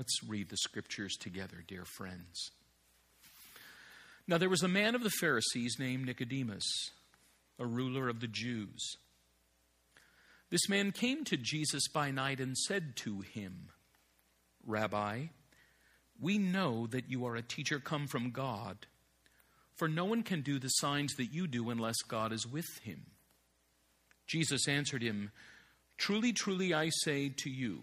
Let's read the scriptures together, dear friends. Now, there was a man of the Pharisees named Nicodemus, a ruler of the Jews. This man came to Jesus by night and said to him, Rabbi, we know that you are a teacher come from God, for no one can do the signs that you do unless God is with him. Jesus answered him, Truly, truly, I say to you,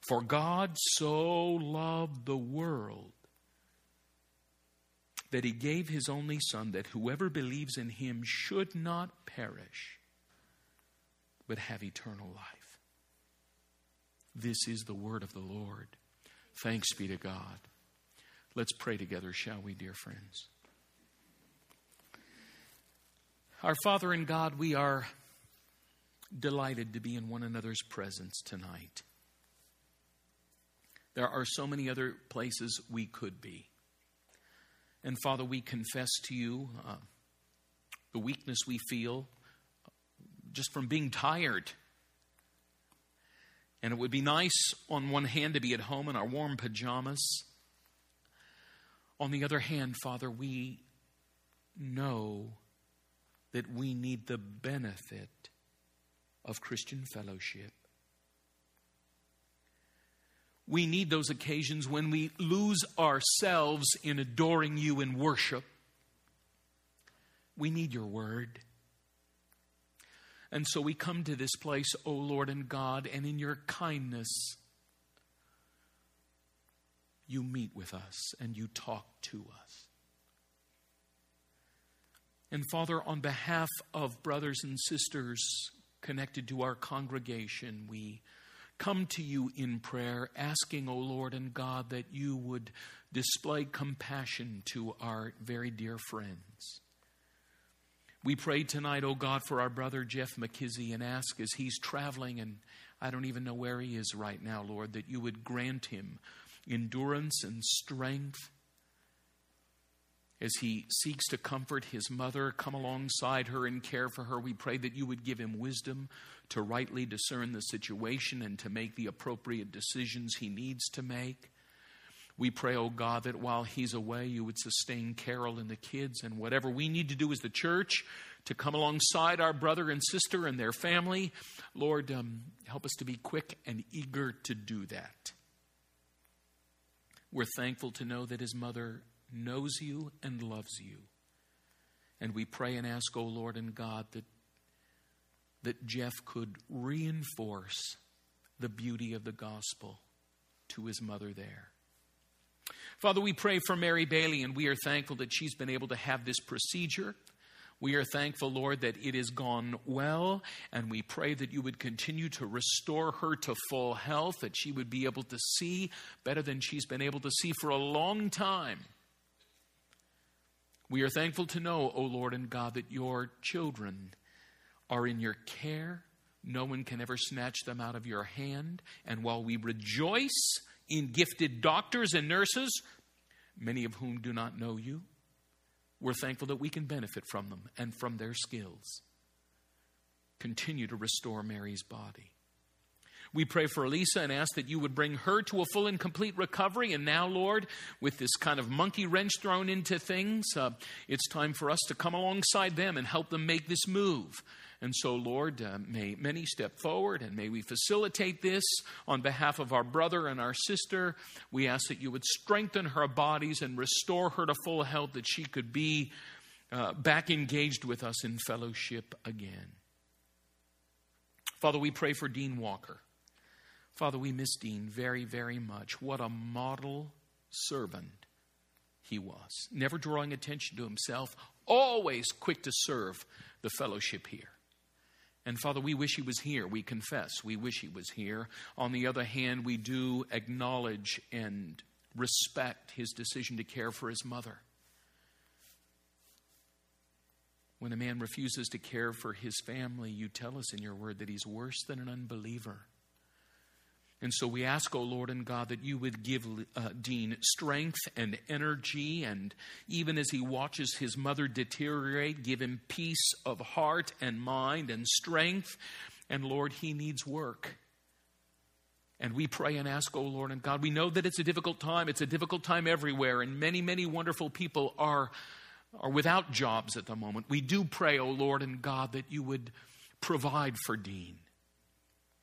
For God so loved the world that he gave his only Son, that whoever believes in him should not perish, but have eternal life. This is the word of the Lord. Thanks be to God. Let's pray together, shall we, dear friends? Our Father in God, we are delighted to be in one another's presence tonight. There are so many other places we could be. And Father, we confess to you uh, the weakness we feel just from being tired. And it would be nice, on one hand, to be at home in our warm pajamas. On the other hand, Father, we know that we need the benefit of Christian fellowship. We need those occasions when we lose ourselves in adoring you in worship. We need your word. And so we come to this place, O Lord and God, and in your kindness, you meet with us and you talk to us. And Father, on behalf of brothers and sisters connected to our congregation, we come to you in prayer, asking, O Lord and God, that you would display compassion to our very dear friends. We pray tonight, O God, for our brother Jeff McKizzy and ask as he's traveling, and I don't even know where he is right now, Lord, that you would grant him endurance and strength as he seeks to comfort his mother, come alongside her and care for her. We pray that you would give him wisdom to rightly discern the situation and to make the appropriate decisions he needs to make. We pray, oh God, that while he's away, you would sustain Carol and the kids and whatever we need to do as the church to come alongside our brother and sister and their family. Lord, um, help us to be quick and eager to do that. We're thankful to know that his mother knows you and loves you. And we pray and ask, O oh Lord and God, that that Jeff could reinforce the beauty of the gospel to his mother there. Father, we pray for Mary Bailey, and we are thankful that she's been able to have this procedure. We are thankful, Lord, that it has gone well, and we pray that you would continue to restore her to full health, that she would be able to see better than she's been able to see for a long time. We are thankful to know, O Lord and God, that your children are in your care. No one can ever snatch them out of your hand. And while we rejoice in gifted doctors and nurses, many of whom do not know you. We're thankful that we can benefit from them and from their skills. Continue to restore Mary's body. We pray for Elisa and ask that you would bring her to a full and complete recovery. And now, Lord, with this kind of monkey wrench thrown into things, uh, it's time for us to come alongside them and help them make this move. And so, Lord, uh, may many step forward and may we facilitate this on behalf of our brother and our sister. We ask that you would strengthen her bodies and restore her to full health, that she could be uh, back engaged with us in fellowship again. Father, we pray for Dean Walker. Father, we miss Dean very, very much. What a model servant he was. Never drawing attention to himself, always quick to serve the fellowship here. And Father, we wish he was here. We confess we wish he was here. On the other hand, we do acknowledge and respect his decision to care for his mother. When a man refuses to care for his family, you tell us in your word that he's worse than an unbeliever. And so we ask, O oh Lord and God, that you would give uh, Dean strength and energy, and even as he watches his mother deteriorate, give him peace of heart and mind and strength. And Lord, he needs work. And we pray and ask, O oh Lord and God, we know that it's a difficult time. It's a difficult time everywhere, and many, many wonderful people are, are without jobs at the moment. We do pray, O oh Lord and God, that you would provide for Dean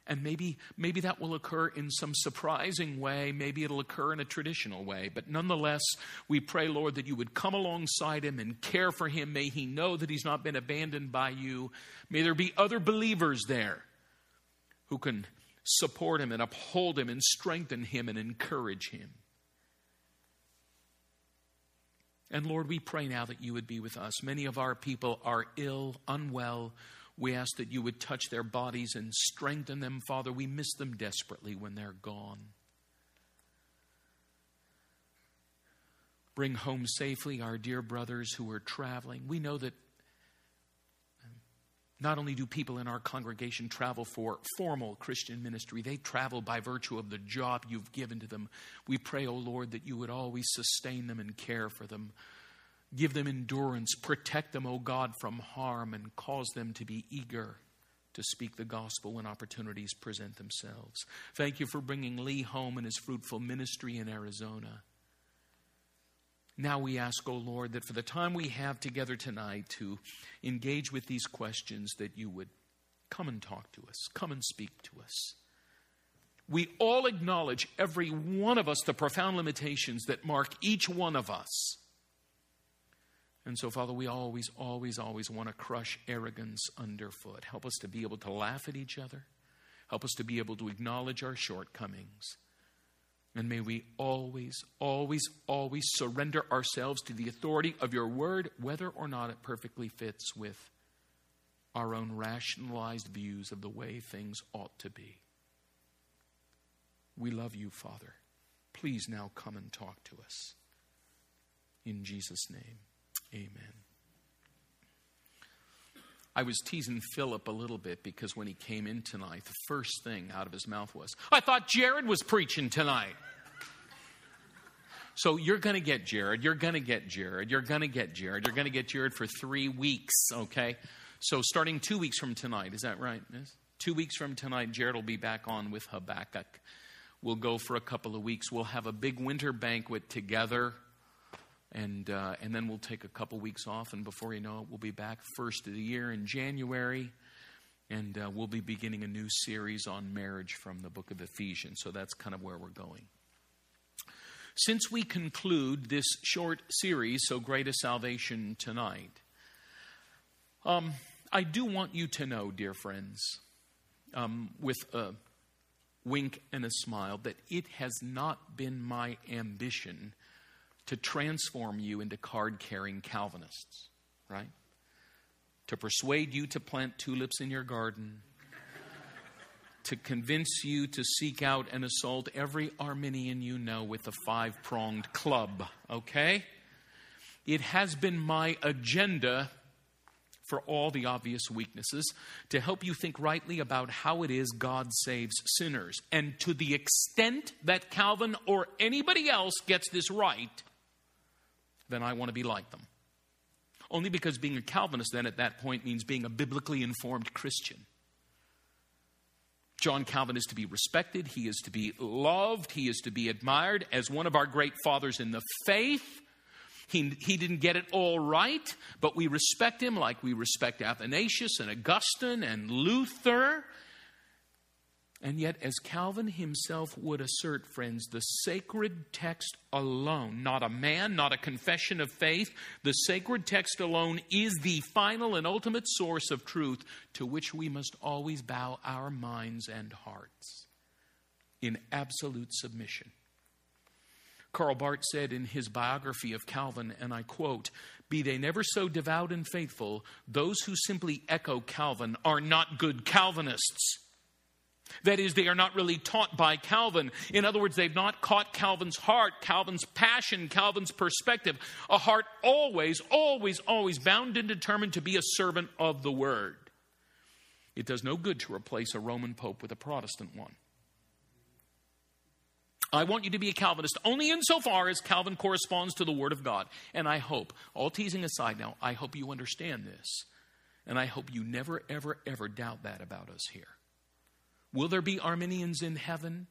and maybe, maybe that will occur in some surprising way. Maybe it'll occur in a traditional way. But nonetheless, we pray, Lord, that you would come alongside him and care for him. May he know that he's not been abandoned by you. May there be other believers there who can support him and uphold him and strengthen him and encourage him. And Lord, we pray now that you would be with us. Many of our people are ill, unwell we ask that you would touch their bodies and strengthen them, Father. We miss them desperately when they're gone. Bring home safely our dear brothers who are traveling. We know that not only do people in our congregation travel for formal Christian ministry, they travel by virtue of the job you've given to them. We pray, O oh Lord, that you would always sustain them and care for them. Give them endurance. Protect them, O God, from harm and cause them to be eager to speak the gospel when opportunities present themselves. Thank you for bringing Lee home and his fruitful ministry in Arizona. Now we ask, O oh Lord, that for the time we have together tonight to engage with these questions, that you would come and talk to us, come and speak to us. We all acknowledge, every one of us, the profound limitations that mark each one of us. And so, Father, we always, always, always want to crush arrogance underfoot. Help us to be able to laugh at each other. Help us to be able to acknowledge our shortcomings. And may we always, always, always surrender ourselves to the authority of your word, whether or not it perfectly fits with our own rationalized views of the way things ought to be. We love you, Father. Please now come and talk to us. In Jesus' name. Amen. I was teasing Philip a little bit because when he came in tonight, the first thing out of his mouth was, I thought Jared was preaching tonight. So you're going to get Jared. You're going to get Jared. You're going to get Jared. You're going to get Jared for three weeks, okay? So starting two weeks from tonight, is that right, Miss? Two weeks from tonight, Jared will be back on with Habakkuk. We'll go for a couple of weeks. We'll have a big winter banquet together and uh, and then we'll take a couple weeks off, and before you know it, we'll be back first of the year in January, and uh, we'll be beginning a new series on marriage from the book of Ephesians. So that's kind of where we're going. Since we conclude this short series, so great a salvation tonight, um, I do want you to know, dear friends, um, with a wink and a smile, that it has not been my ambition to transform you into card carrying Calvinists, right? To persuade you to plant tulips in your garden, to convince you to seek out and assault every Arminian you know with a five pronged club, okay? It has been my agenda for all the obvious weaknesses, to help you think rightly about how it is God saves sinners. And to the extent that Calvin or anybody else gets this right, then I want to be like them. Only because being a Calvinist then at that point means being a biblically informed Christian. John Calvin is to be respected, he is to be loved, he is to be admired as one of our great fathers in the faith. He, he didn't get it all right, but we respect him like we respect Athanasius and Augustine and Luther and yet, as Calvin himself would assert, friends, the sacred text alone, not a man, not a confession of faith, the sacred text alone is the final and ultimate source of truth to which we must always bow our minds and hearts in absolute submission. Karl Barth said in his biography of Calvin, and I quote, Be they never so devout and faithful, those who simply echo Calvin are not good Calvinists. That is, they are not really taught by Calvin. In other words, they've not caught Calvin's heart, Calvin's passion, Calvin's perspective. A heart always, always, always bound and determined to be a servant of the word. It does no good to replace a Roman Pope with a Protestant one. I want you to be a Calvinist only insofar as Calvin corresponds to the Word of God. And I hope, all teasing aside now, I hope you understand this. And I hope you never, ever, ever doubt that about us here. Will there be Arminians in heaven?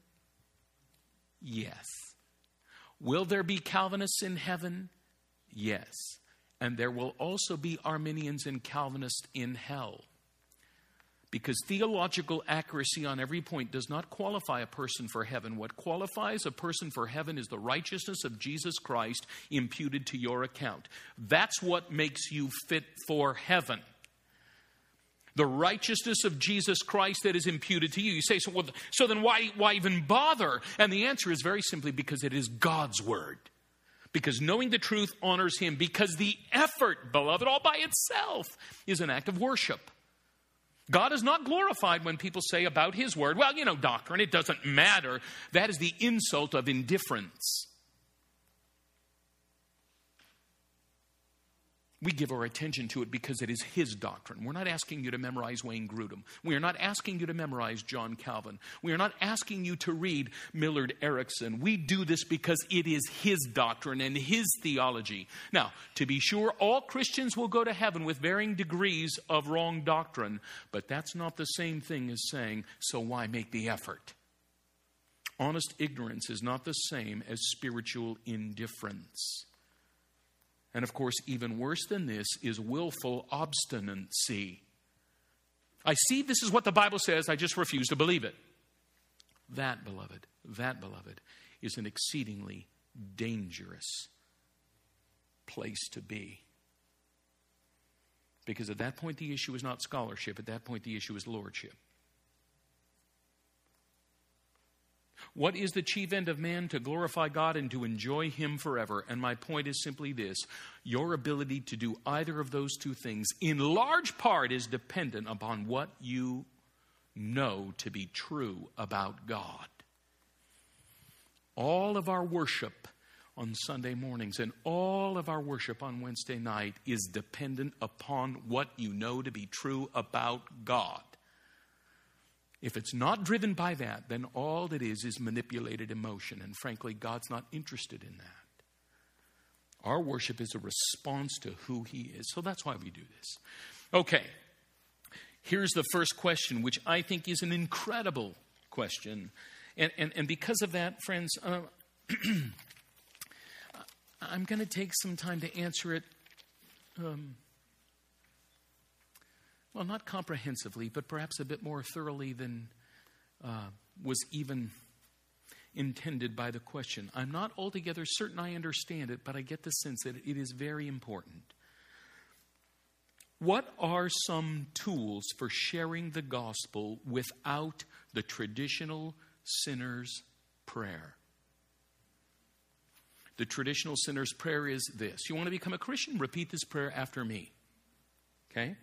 Yes. Will there be Calvinists in heaven? Yes. And there will also be Arminians and Calvinists in hell. Because theological accuracy on every point does not qualify a person for heaven. What qualifies a person for heaven is the righteousness of Jesus Christ imputed to your account. That's what makes you fit for heaven the righteousness of Jesus Christ that is imputed to you. You say, so, well, so then why, why even bother? And the answer is very simply because it is God's word. Because knowing the truth honors Him. Because the effort, beloved, all by itself is an act of worship. God is not glorified when people say about His word, well, you know, doctrine, it doesn't matter. That is the insult of indifference. We give our attention to it because it is his doctrine. We're not asking you to memorize Wayne Grudem. We are not asking you to memorize John Calvin. We are not asking you to read Millard Erickson. We do this because it is his doctrine and his theology. Now, to be sure, all Christians will go to heaven with varying degrees of wrong doctrine, but that's not the same thing as saying, so why make the effort? Honest ignorance is not the same as spiritual indifference. And of course, even worse than this is willful obstinacy. I see this is what the Bible says, I just refuse to believe it. That, beloved, that, beloved, is an exceedingly dangerous place to be. Because at that point, the issue is not scholarship, at that point, the issue is lordship. What is the chief end of man? To glorify God and to enjoy Him forever. And my point is simply this your ability to do either of those two things, in large part, is dependent upon what you know to be true about God. All of our worship on Sunday mornings and all of our worship on Wednesday night is dependent upon what you know to be true about God. If it's not driven by that, then all it is is manipulated emotion. And frankly, God's not interested in that. Our worship is a response to who He is. So that's why we do this. Okay, here's the first question, which I think is an incredible question. And, and, and because of that, friends, uh, I'm going to take some time to answer it um, well, not comprehensively, but perhaps a bit more thoroughly than uh, was even intended by the question. I'm not altogether certain I understand it, but I get the sense that it is very important. What are some tools for sharing the gospel without the traditional sinner's prayer? The traditional sinner's prayer is this You want to become a Christian? Repeat this prayer after me. Okay?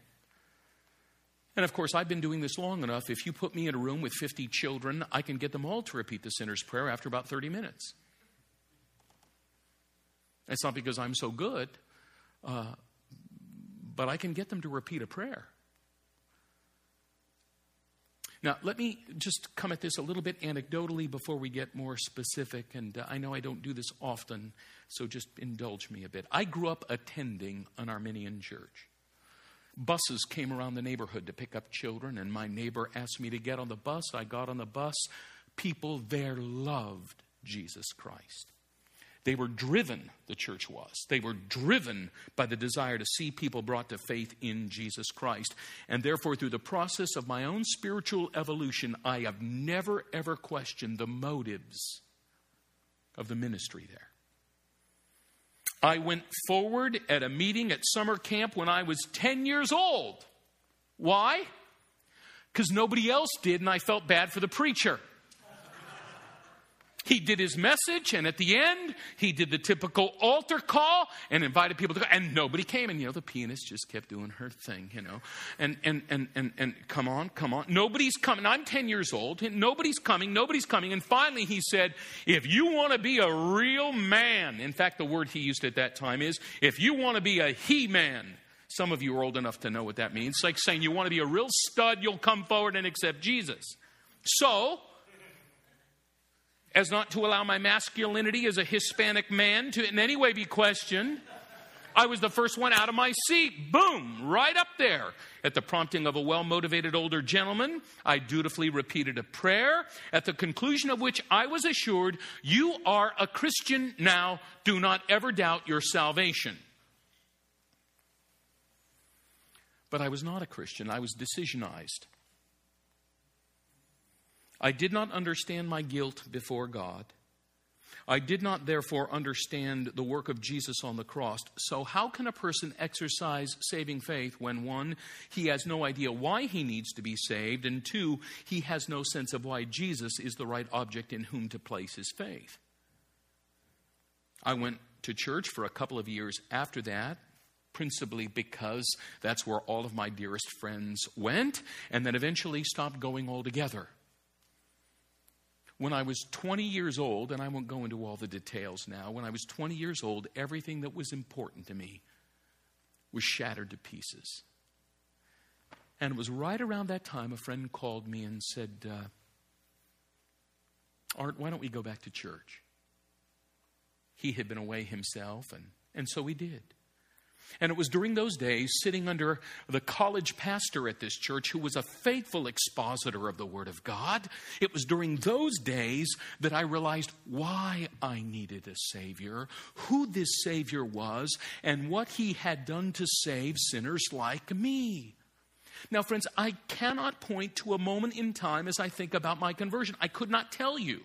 And of course, I've been doing this long enough. If you put me in a room with 50 children, I can get them all to repeat the sinner's prayer after about 30 minutes. It's not because I'm so good, uh, but I can get them to repeat a prayer. Now, let me just come at this a little bit anecdotally before we get more specific. And uh, I know I don't do this often, so just indulge me a bit. I grew up attending an Arminian church. Buses came around the neighborhood to pick up children, and my neighbor asked me to get on the bus. I got on the bus. People there loved Jesus Christ. They were driven, the church was. They were driven by the desire to see people brought to faith in Jesus Christ. And therefore, through the process of my own spiritual evolution, I have never, ever questioned the motives of the ministry there. I went forward at a meeting at summer camp when I was 10 years old. Why? Because nobody else did, and I felt bad for the preacher. He did his message, and at the end, he did the typical altar call and invited people to go, and nobody came. And you know, the pianist just kept doing her thing, you know. And and and and and come on, come on. Nobody's coming. I'm 10 years old. Nobody's coming, nobody's coming. And finally he said, if you want to be a real man, in fact, the word he used at that time is, if you want to be a he-man, some of you are old enough to know what that means. It's like saying you want to be a real stud, you'll come forward and accept Jesus. So as not to allow my masculinity as a Hispanic man to in any way be questioned. I was the first one out of my seat. Boom, right up there. At the prompting of a well motivated older gentleman, I dutifully repeated a prayer, at the conclusion of which I was assured, You are a Christian now. Do not ever doubt your salvation. But I was not a Christian, I was decisionized. I did not understand my guilt before God. I did not, therefore, understand the work of Jesus on the cross. So, how can a person exercise saving faith when, one, he has no idea why he needs to be saved, and two, he has no sense of why Jesus is the right object in whom to place his faith? I went to church for a couple of years after that, principally because that's where all of my dearest friends went, and then eventually stopped going altogether when I was 20 years old, and I won't go into all the details now, when I was 20 years old, everything that was important to me was shattered to pieces. And it was right around that time a friend called me and said, uh, Art, why don't we go back to church? He had been away himself, and, and so we did. And it was during those days, sitting under the college pastor at this church, who was a faithful expositor of the Word of God, it was during those days that I realized why I needed a Savior, who this Savior was, and what He had done to save sinners like me. Now, friends, I cannot point to a moment in time as I think about my conversion. I could not tell you.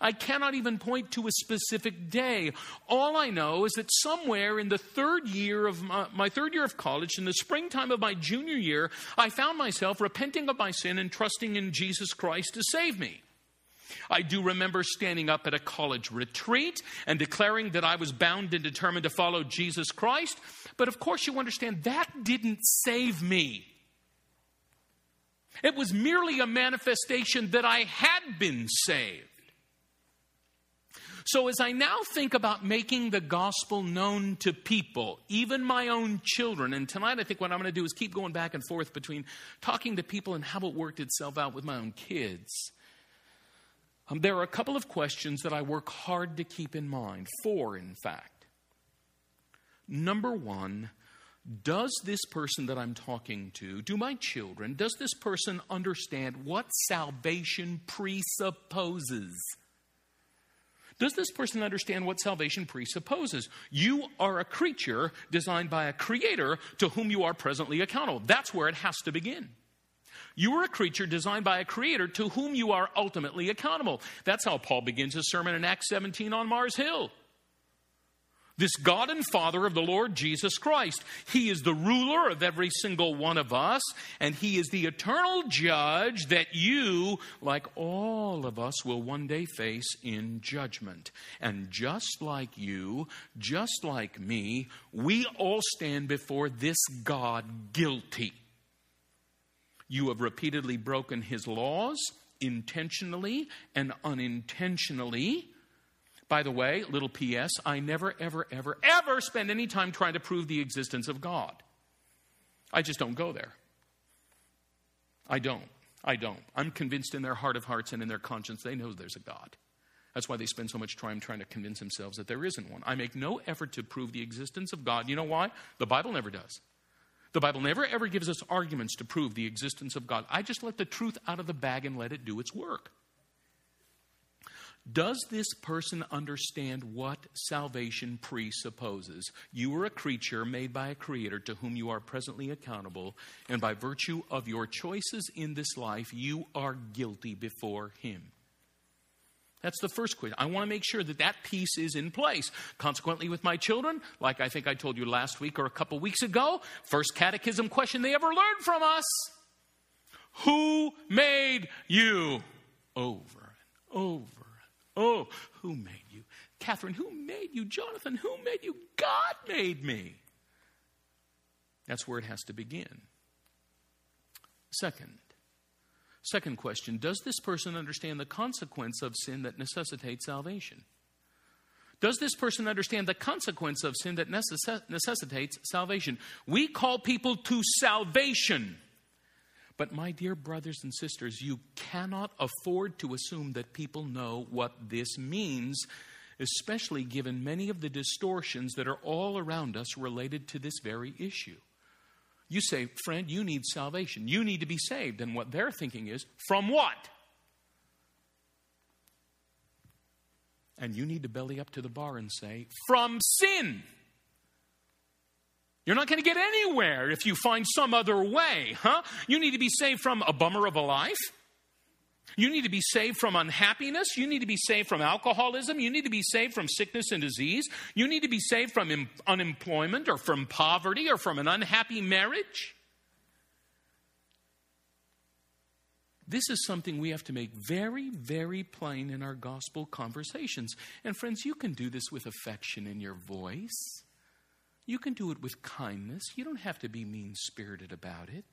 I cannot even point to a specific day. All I know is that somewhere in the third year of my, my, third year of college, in the springtime of my junior year, I found myself repenting of my sin and trusting in Jesus Christ to save me. I do remember standing up at a college retreat and declaring that I was bound and determined to follow Jesus Christ. But of course, you understand that didn't save me. It was merely a manifestation that I had been saved. So, as I now think about making the gospel known to people, even my own children, and tonight I think what I'm going to do is keep going back and forth between talking to people and how it worked itself out with my own kids. Um, there are a couple of questions that I work hard to keep in mind, four in fact. Number one, does this person that I'm talking to, do my children, does this person understand what salvation presupposes? Does this person understand what salvation presupposes? You are a creature designed by a creator to whom you are presently accountable. That's where it has to begin. You are a creature designed by a creator to whom you are ultimately accountable. That's how Paul begins his sermon in Acts 17 on Mars Hill this God and Father of the Lord Jesus Christ. He is the ruler of every single one of us, and He is the eternal judge that you, like all of us, will one day face in judgment. And just like you, just like me, we all stand before this God guilty. You have repeatedly broken His laws, intentionally and unintentionally. By the way, little PS, I never, ever, ever, ever spend any time trying to prove the existence of God. I just don't go there. I don't. I don't. I'm convinced in their heart of hearts and in their conscience they know there's a God. That's why they spend so much time trying to convince themselves that there isn't one. I make no effort to prove the existence of God. You know why? The Bible never does. The Bible never ever gives us arguments to prove the existence of God. I just let the truth out of the bag and let it do its work. Does this person understand what salvation presupposes? You are a creature made by a creator to whom you are presently accountable, and by virtue of your choices in this life, you are guilty before him. That's the first question. I want to make sure that that piece is in place. Consequently, with my children, like I think I told you last week or a couple weeks ago, first catechism question they ever learned from us Who made you? Over and over over. Who made you? Catherine, who made you? Jonathan, who made you? God made me. That's where it has to begin. Second, Second question Does this person understand the consequence of sin that necessitates salvation? Does this person understand the consequence of sin that necess- necessitates salvation? We call people to salvation. But, my dear brothers and sisters, you cannot afford to assume that people know what this means, especially given many of the distortions that are all around us related to this very issue. You say, friend, you need salvation. You need to be saved. And what they're thinking is, from what? And you need to belly up to the bar and say, from sin. You're not going to get anywhere if you find some other way, huh? You need to be saved from a bummer of a life. You need to be saved from unhappiness. You need to be saved from alcoholism. You need to be saved from sickness and disease. You need to be saved from unemployment or from poverty or from an unhappy marriage. This is something we have to make very, very plain in our gospel conversations. And friends, you can do this with affection in your voice. You can do it with kindness. You don't have to be mean spirited about it.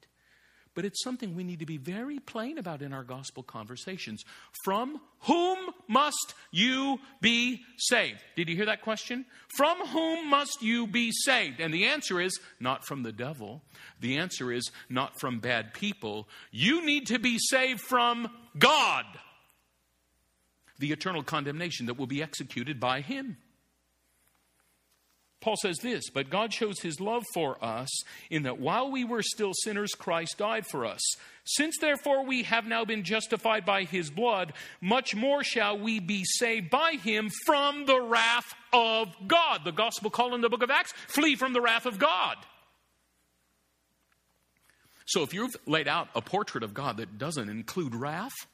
But it's something we need to be very plain about in our gospel conversations. From whom must you be saved? Did you hear that question? From whom must you be saved? And the answer is not from the devil. The answer is not from bad people. You need to be saved from God, the eternal condemnation that will be executed by Him. Paul says this, but God shows his love for us in that while we were still sinners, Christ died for us. Since therefore we have now been justified by his blood, much more shall we be saved by him from the wrath of God. The gospel call in the book of Acts flee from the wrath of God. So if you've laid out a portrait of God that doesn't include wrath,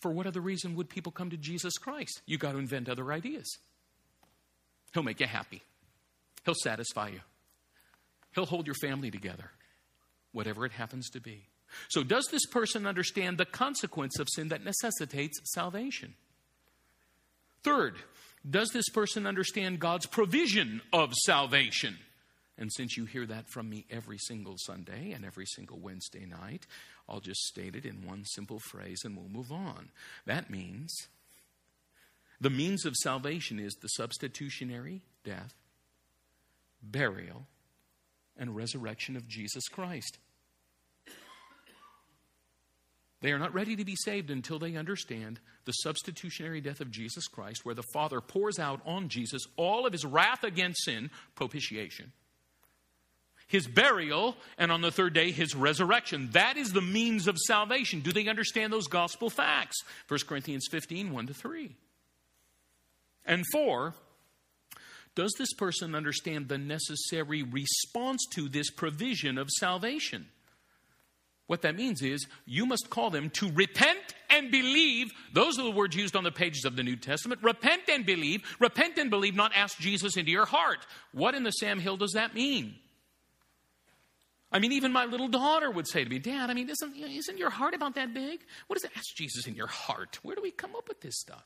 for what other reason would people come to Jesus Christ? You've got to invent other ideas. He'll make you happy. He'll satisfy you. He'll hold your family together, whatever it happens to be. So, does this person understand the consequence of sin that necessitates salvation? Third, does this person understand God's provision of salvation? And since you hear that from me every single Sunday and every single Wednesday night, I'll just state it in one simple phrase and we'll move on. That means the means of salvation is the substitutionary death, burial, and resurrection of Jesus Christ. They are not ready to be saved until they understand the substitutionary death of Jesus Christ, where the Father pours out on Jesus all of his wrath against sin, propitiation, his burial, and on the third day, his resurrection. That is the means of salvation. Do they understand those gospel facts? 1 Corinthians 15 1 to 3. And four, does this person understand the necessary response to this provision of salvation? What that means is you must call them to repent and believe. Those are the words used on the pages of the New Testament. Repent and believe. Repent and believe, not ask Jesus into your heart. What in the Sam Hill does that mean? I mean, even my little daughter would say to me, Dad, I mean, isn't, isn't your heart about that big? What does it ask Jesus in your heart? Where do we come up with this stuff?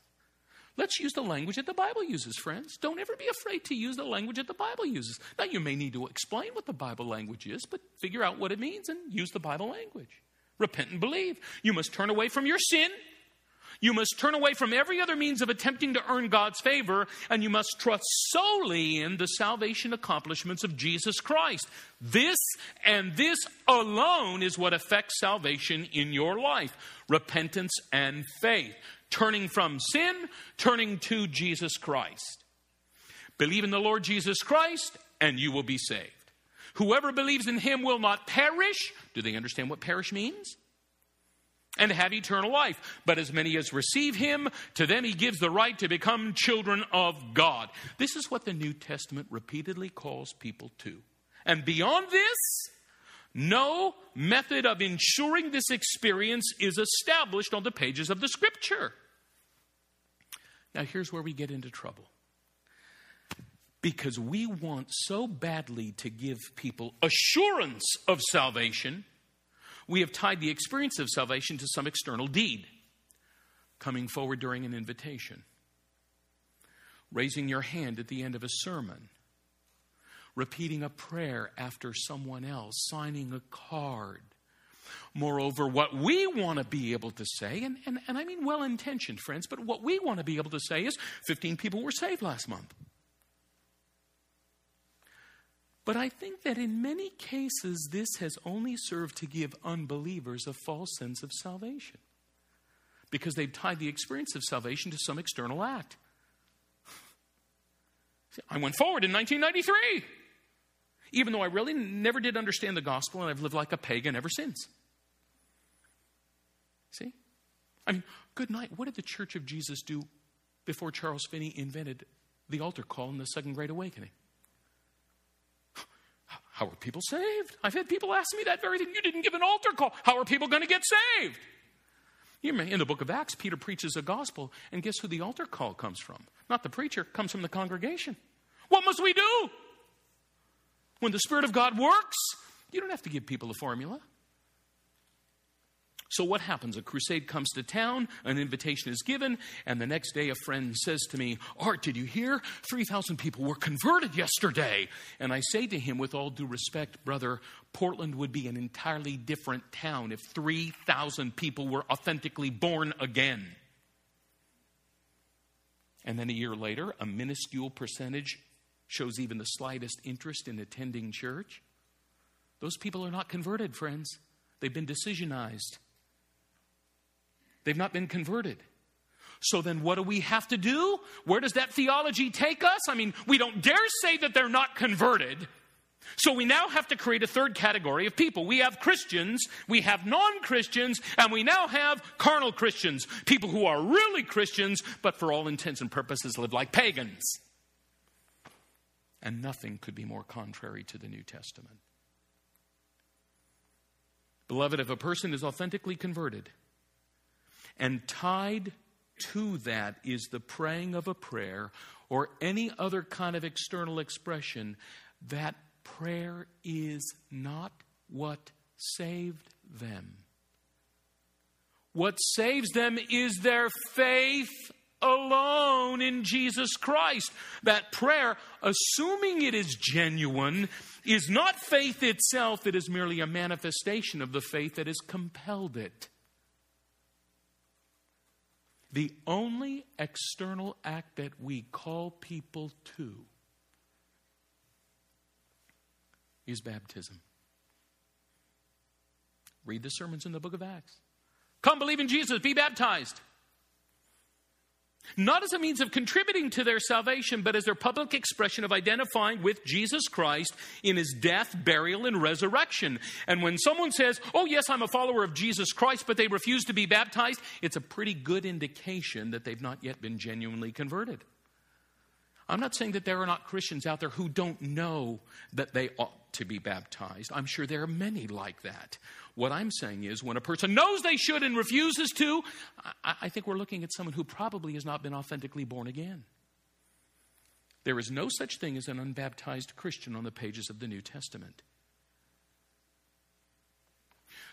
Let's use the language that the Bible uses, friends. Don't ever be afraid to use the language that the Bible uses. Now, you may need to explain what the Bible language is, but figure out what it means and use the Bible language. Repent and believe. You must turn away from your sin. You must turn away from every other means of attempting to earn God's favor, and you must trust solely in the salvation accomplishments of Jesus Christ. This and this alone is what affects salvation in your life repentance and faith. Turning from sin, turning to Jesus Christ. Believe in the Lord Jesus Christ, and you will be saved. Whoever believes in him will not perish. Do they understand what perish means? And have eternal life. But as many as receive him, to them he gives the right to become children of God. This is what the New Testament repeatedly calls people to. And beyond this, no method of ensuring this experience is established on the pages of the scripture. Now, here's where we get into trouble. Because we want so badly to give people assurance of salvation we have tied the experience of salvation to some external deed coming forward during an invitation, raising your hand at the end of a sermon, repeating a prayer after someone else, signing a card. Moreover, what we want to be able to say, and, and, and I mean well intentioned, friends, but what we want to be able to say is 15 people were saved last month. But I think that in many cases, this has only served to give unbelievers a false sense of salvation because they've tied the experience of salvation to some external act. I went forward in 1993, even though I really never did understand the gospel and I've lived like a pagan ever since. See? I mean, good night. What did the Church of Jesus do before Charles Finney invented the altar call in the Second Great Awakening? How are people saved? I've had people ask me that very thing. You didn't give an altar call. How are people going to get saved? In the book of Acts, Peter preaches a gospel, and guess who the altar call comes from? Not the preacher, comes from the congregation. What must we do? When the Spirit of God works, you don't have to give people a formula. So, what happens? A crusade comes to town, an invitation is given, and the next day a friend says to me, Art, did you hear? 3,000 people were converted yesterday. And I say to him, with all due respect, brother, Portland would be an entirely different town if 3,000 people were authentically born again. And then a year later, a minuscule percentage shows even the slightest interest in attending church. Those people are not converted, friends. They've been decisionized. They've not been converted. So then, what do we have to do? Where does that theology take us? I mean, we don't dare say that they're not converted. So we now have to create a third category of people. We have Christians, we have non Christians, and we now have carnal Christians. People who are really Christians, but for all intents and purposes live like pagans. And nothing could be more contrary to the New Testament. Beloved, if a person is authentically converted, and tied to that is the praying of a prayer or any other kind of external expression. That prayer is not what saved them. What saves them is their faith alone in Jesus Christ. That prayer, assuming it is genuine, is not faith itself, it is merely a manifestation of the faith that has compelled it. The only external act that we call people to is baptism. Read the sermons in the book of Acts. Come believe in Jesus, be baptized not as a means of contributing to their salvation, but as their public expression of identifying with Jesus Christ in his death, burial, and resurrection. And when someone says, Oh, yes, I'm a follower of Jesus Christ, but they refuse to be baptized, it's a pretty good indication that they've not yet been genuinely converted. I'm not saying that there are not Christians out there who don't know that they ought to be baptized. I'm sure there are many like that. What I'm saying is, when a person knows they should and refuses to, I, I think we're looking at someone who probably has not been authentically born again. There is no such thing as an unbaptized Christian on the pages of the New Testament.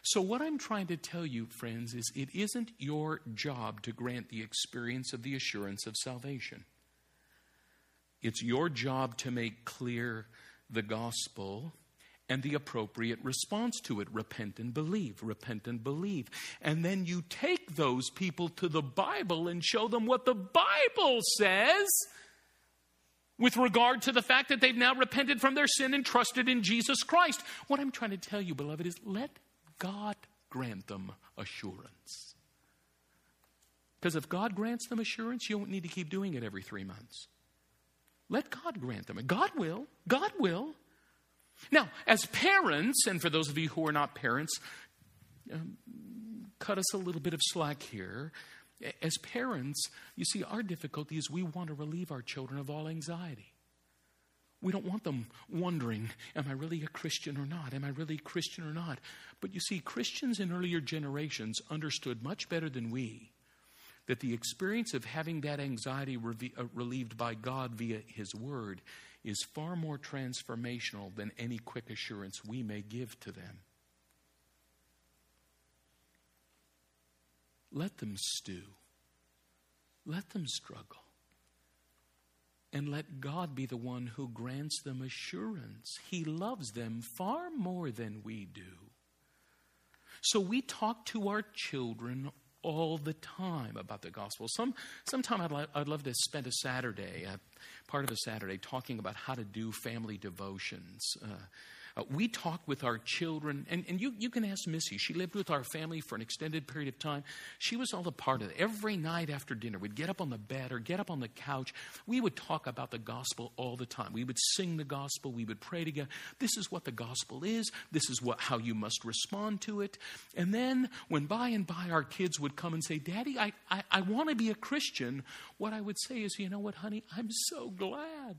So, what I'm trying to tell you, friends, is it isn't your job to grant the experience of the assurance of salvation. It's your job to make clear the gospel and the appropriate response to it repent and believe, repent and believe. And then you take those people to the Bible and show them what the Bible says with regard to the fact that they've now repented from their sin and trusted in Jesus Christ. What I'm trying to tell you, beloved, is let God grant them assurance. Because if God grants them assurance, you don't need to keep doing it every three months. Let God grant them. God will. God will. Now, as parents, and for those of you who are not parents, um, cut us a little bit of slack here. As parents, you see, our difficulty is we want to relieve our children of all anxiety. We don't want them wondering, am I really a Christian or not? Am I really a Christian or not? But you see, Christians in earlier generations understood much better than we that the experience of having that anxiety uh, relieved by God via His Word is far more transformational than any quick assurance we may give to them. Let them stew. Let them struggle. And let God be the one who grants them assurance. He loves them far more than we do. So we talk to our children all the time about the gospel. Some sometime I'd, li- I'd love to spend a Saturday, uh, part of a Saturday, talking about how to do family devotions. Uh, uh, we talk with our children, and, and you, you can ask Missy. She lived with our family for an extended period of time. She was all a part of it. Every night after dinner, we'd get up on the bed or get up on the couch. We would talk about the gospel all the time. We would sing the gospel. We would pray together. This is what the gospel is. This is what, how you must respond to it. And then, when by and by our kids would come and say, Daddy, I, I, I want to be a Christian, what I would say is, You know what, honey? I'm so glad.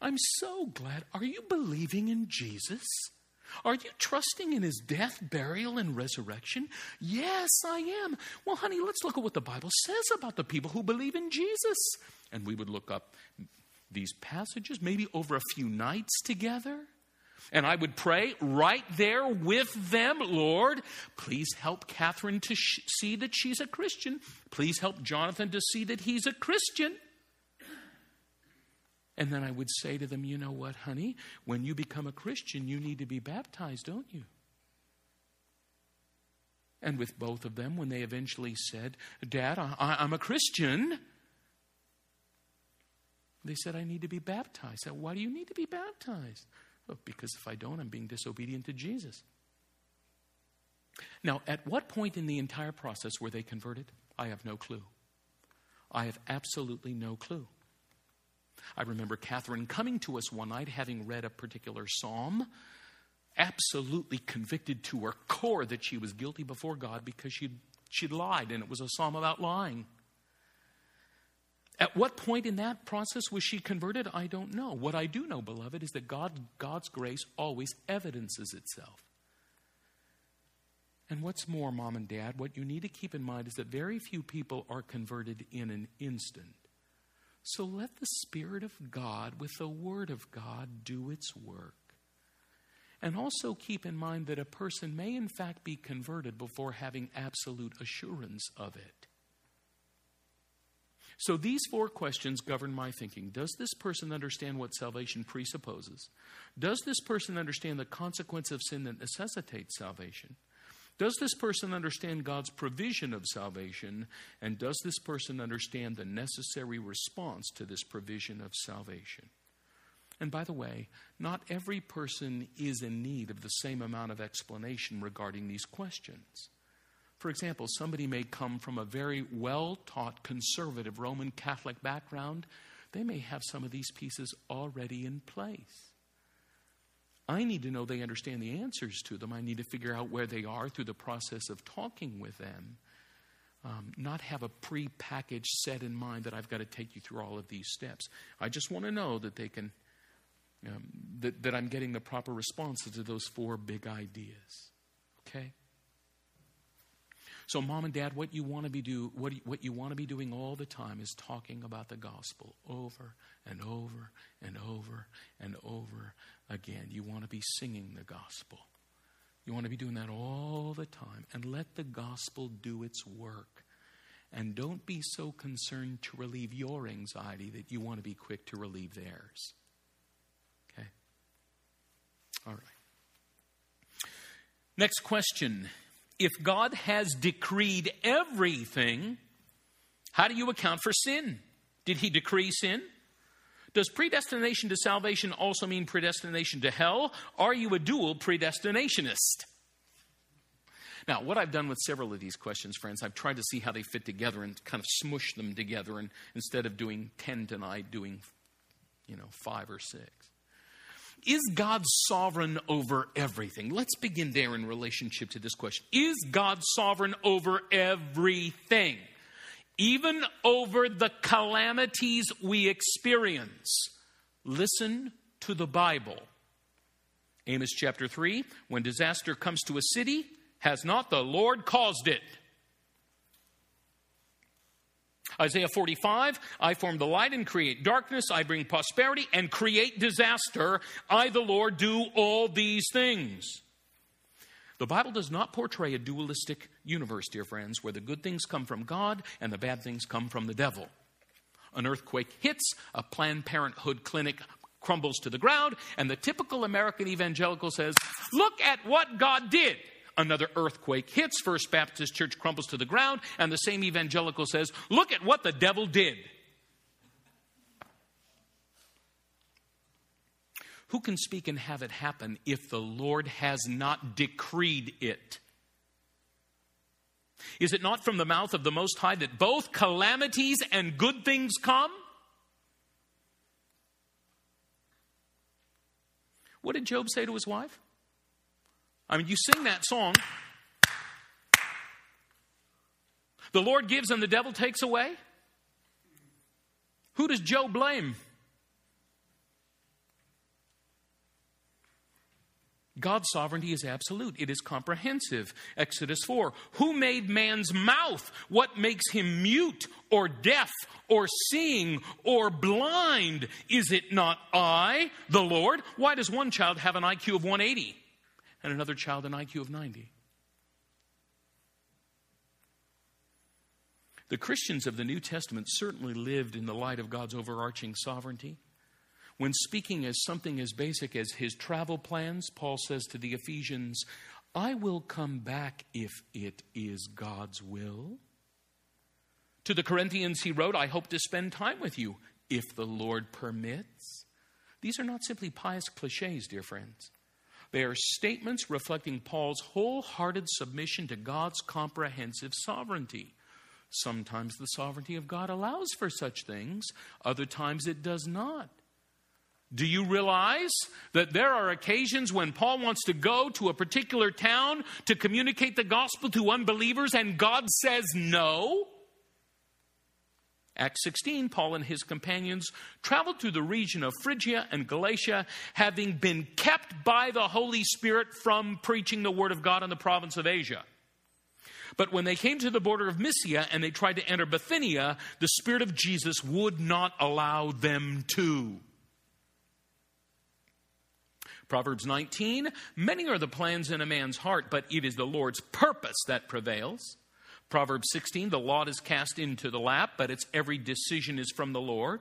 I'm so glad. Are you believing in Jesus? Are you trusting in his death, burial, and resurrection? Yes, I am. Well, honey, let's look at what the Bible says about the people who believe in Jesus. And we would look up these passages, maybe over a few nights together. And I would pray right there with them, Lord, please help Catherine to sh- see that she's a Christian. Please help Jonathan to see that he's a Christian. And then I would say to them, you know what, honey? When you become a Christian, you need to be baptized, don't you? And with both of them, when they eventually said, Dad, I, am a Christian, they said, I need to be baptized. Said, Why do you need to be baptized? Well, because if I don't, I'm being disobedient to Jesus. Now, at what point in the entire process were they converted? I have no clue. I have absolutely no clue. I remember Catherine coming to us one night having read a particular psalm, absolutely convicted to her core that she was guilty before God because she'd, she'd lied, and it was a psalm about lying. At what point in that process was she converted? I don't know. What I do know, beloved, is that God, God's grace always evidences itself. And what's more, mom and dad, what you need to keep in mind is that very few people are converted in an instant. So let the Spirit of God, with the Word of God, do its work. And also keep in mind that a person may, in fact, be converted before having absolute assurance of it. So these four questions govern my thinking. Does this person understand what salvation presupposes? Does this person understand the consequence of sin that necessitates salvation? Does this person understand God's provision of salvation? And does this person understand the necessary response to this provision of salvation? And by the way, not every person is in need of the same amount of explanation regarding these questions. For example, somebody may come from a very well taught conservative Roman Catholic background. They may have some of these pieces already in place. I need to know they understand the answers to them. I need to figure out where they are through the process of talking with them. Um, not have a pre-packaged set in mind that I've got to take you through all of these steps. I just want to know that they can, um, that, that I'm getting the proper responses to those four big ideas. Okay? So, mom and dad, what you want to be do, what you, what you want to be doing all the time is talking about the gospel over and over and over and over again. You want to be singing the gospel. You want to be doing that all the time. And let the gospel do its work. And don't be so concerned to relieve your anxiety that you want to be quick to relieve theirs. Okay? All right. Next question. If God has decreed everything, how do you account for sin? Did he decree sin? Does predestination to salvation also mean predestination to hell? Are you a dual predestinationist? Now, what I've done with several of these questions, friends, I've tried to see how they fit together and kind of smush them together, and instead of doing 10 tonight, doing, you know, five or six. Is God sovereign over everything? Let's begin there in relationship to this question. Is God sovereign over everything? Even over the calamities we experience? Listen to the Bible. Amos chapter 3 When disaster comes to a city, has not the Lord caused it? Isaiah 45, I form the light and create darkness. I bring prosperity and create disaster. I, the Lord, do all these things. The Bible does not portray a dualistic universe, dear friends, where the good things come from God and the bad things come from the devil. An earthquake hits, a Planned Parenthood clinic crumbles to the ground, and the typical American evangelical says, Look at what God did another earthquake hits, First Baptist Church crumbles to the ground, and the same evangelical says, Look at what the devil did. Who can speak and have it happen if the Lord has not decreed it? Is it not from the mouth of the Most High that both calamities and good things come? What did Job say to his wife? I mean, you sing that song. The Lord gives and the devil takes away. Who does Job blame? God's sovereignty is absolute, it is comprehensive. Exodus 4 Who made man's mouth? What makes him mute or deaf or seeing or blind? Is it not I, the Lord? Why does one child have an IQ of 180? And another child an IQ of 90. The Christians of the New Testament certainly lived in the light of God's overarching sovereignty. When speaking as something as basic as his travel plans, Paul says to the Ephesians, I will come back if it is God's will. To the Corinthians, he wrote, I hope to spend time with you if the Lord permits. These are not simply pious cliches, dear friends. They are statements reflecting Paul's wholehearted submission to God's comprehensive sovereignty. Sometimes the sovereignty of God allows for such things, other times it does not. Do you realize that there are occasions when Paul wants to go to a particular town to communicate the gospel to unbelievers and God says no? Acts 16, Paul and his companions traveled through the region of Phrygia and Galatia, having been kept by the Holy Spirit from preaching the word of God in the province of Asia. But when they came to the border of Mysia and they tried to enter Bithynia, the Spirit of Jesus would not allow them to. Proverbs 19 Many are the plans in a man's heart, but it is the Lord's purpose that prevails. Proverbs 16, the lot is cast into the lap, but its every decision is from the Lord.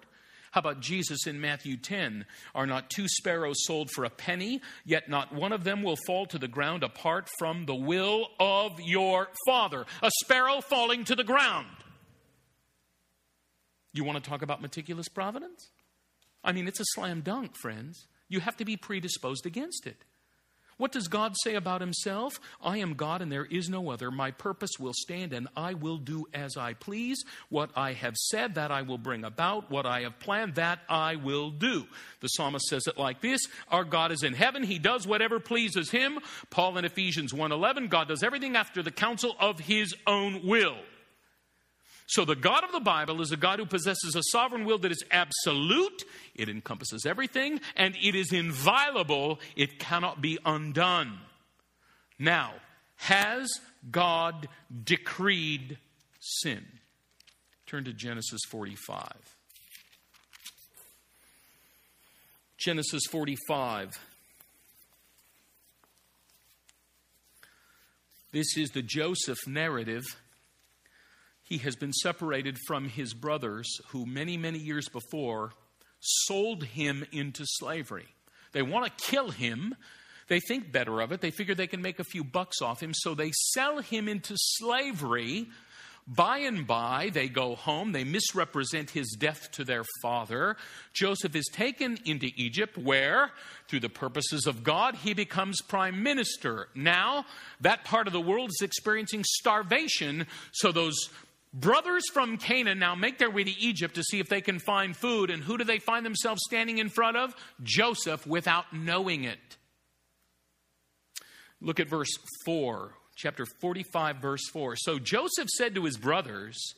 How about Jesus in Matthew 10? Are not two sparrows sold for a penny? Yet not one of them will fall to the ground apart from the will of your Father. A sparrow falling to the ground. You want to talk about meticulous providence? I mean, it's a slam dunk, friends. You have to be predisposed against it. What does God say about himself? I am God and there is no other. My purpose will stand and I will do as I please. What I have said, that I will bring about. What I have planned, that I will do. The psalmist says it like this Our God is in heaven. He does whatever pleases him. Paul in Ephesians 1.11, God does everything after the counsel of his own will. So, the God of the Bible is a God who possesses a sovereign will that is absolute, it encompasses everything, and it is inviolable, it cannot be undone. Now, has God decreed sin? Turn to Genesis 45. Genesis 45. This is the Joseph narrative he has been separated from his brothers who, many, many years before, sold him into slavery. They want to kill him. They think better of it. They figure they can make a few bucks off him, so they sell him into slavery. By and by, they go home. They misrepresent his death to their father. Joseph is taken into Egypt, where, through the purposes of God, he becomes prime minister. Now, that part of the world is experiencing starvation, so those brothers from Canaan now make their way to Egypt to see if they can find food. And who do they find themselves standing in front of? Joseph, without knowing it. Look at verse 4, chapter 45, verse 4. So Joseph said to his brothers,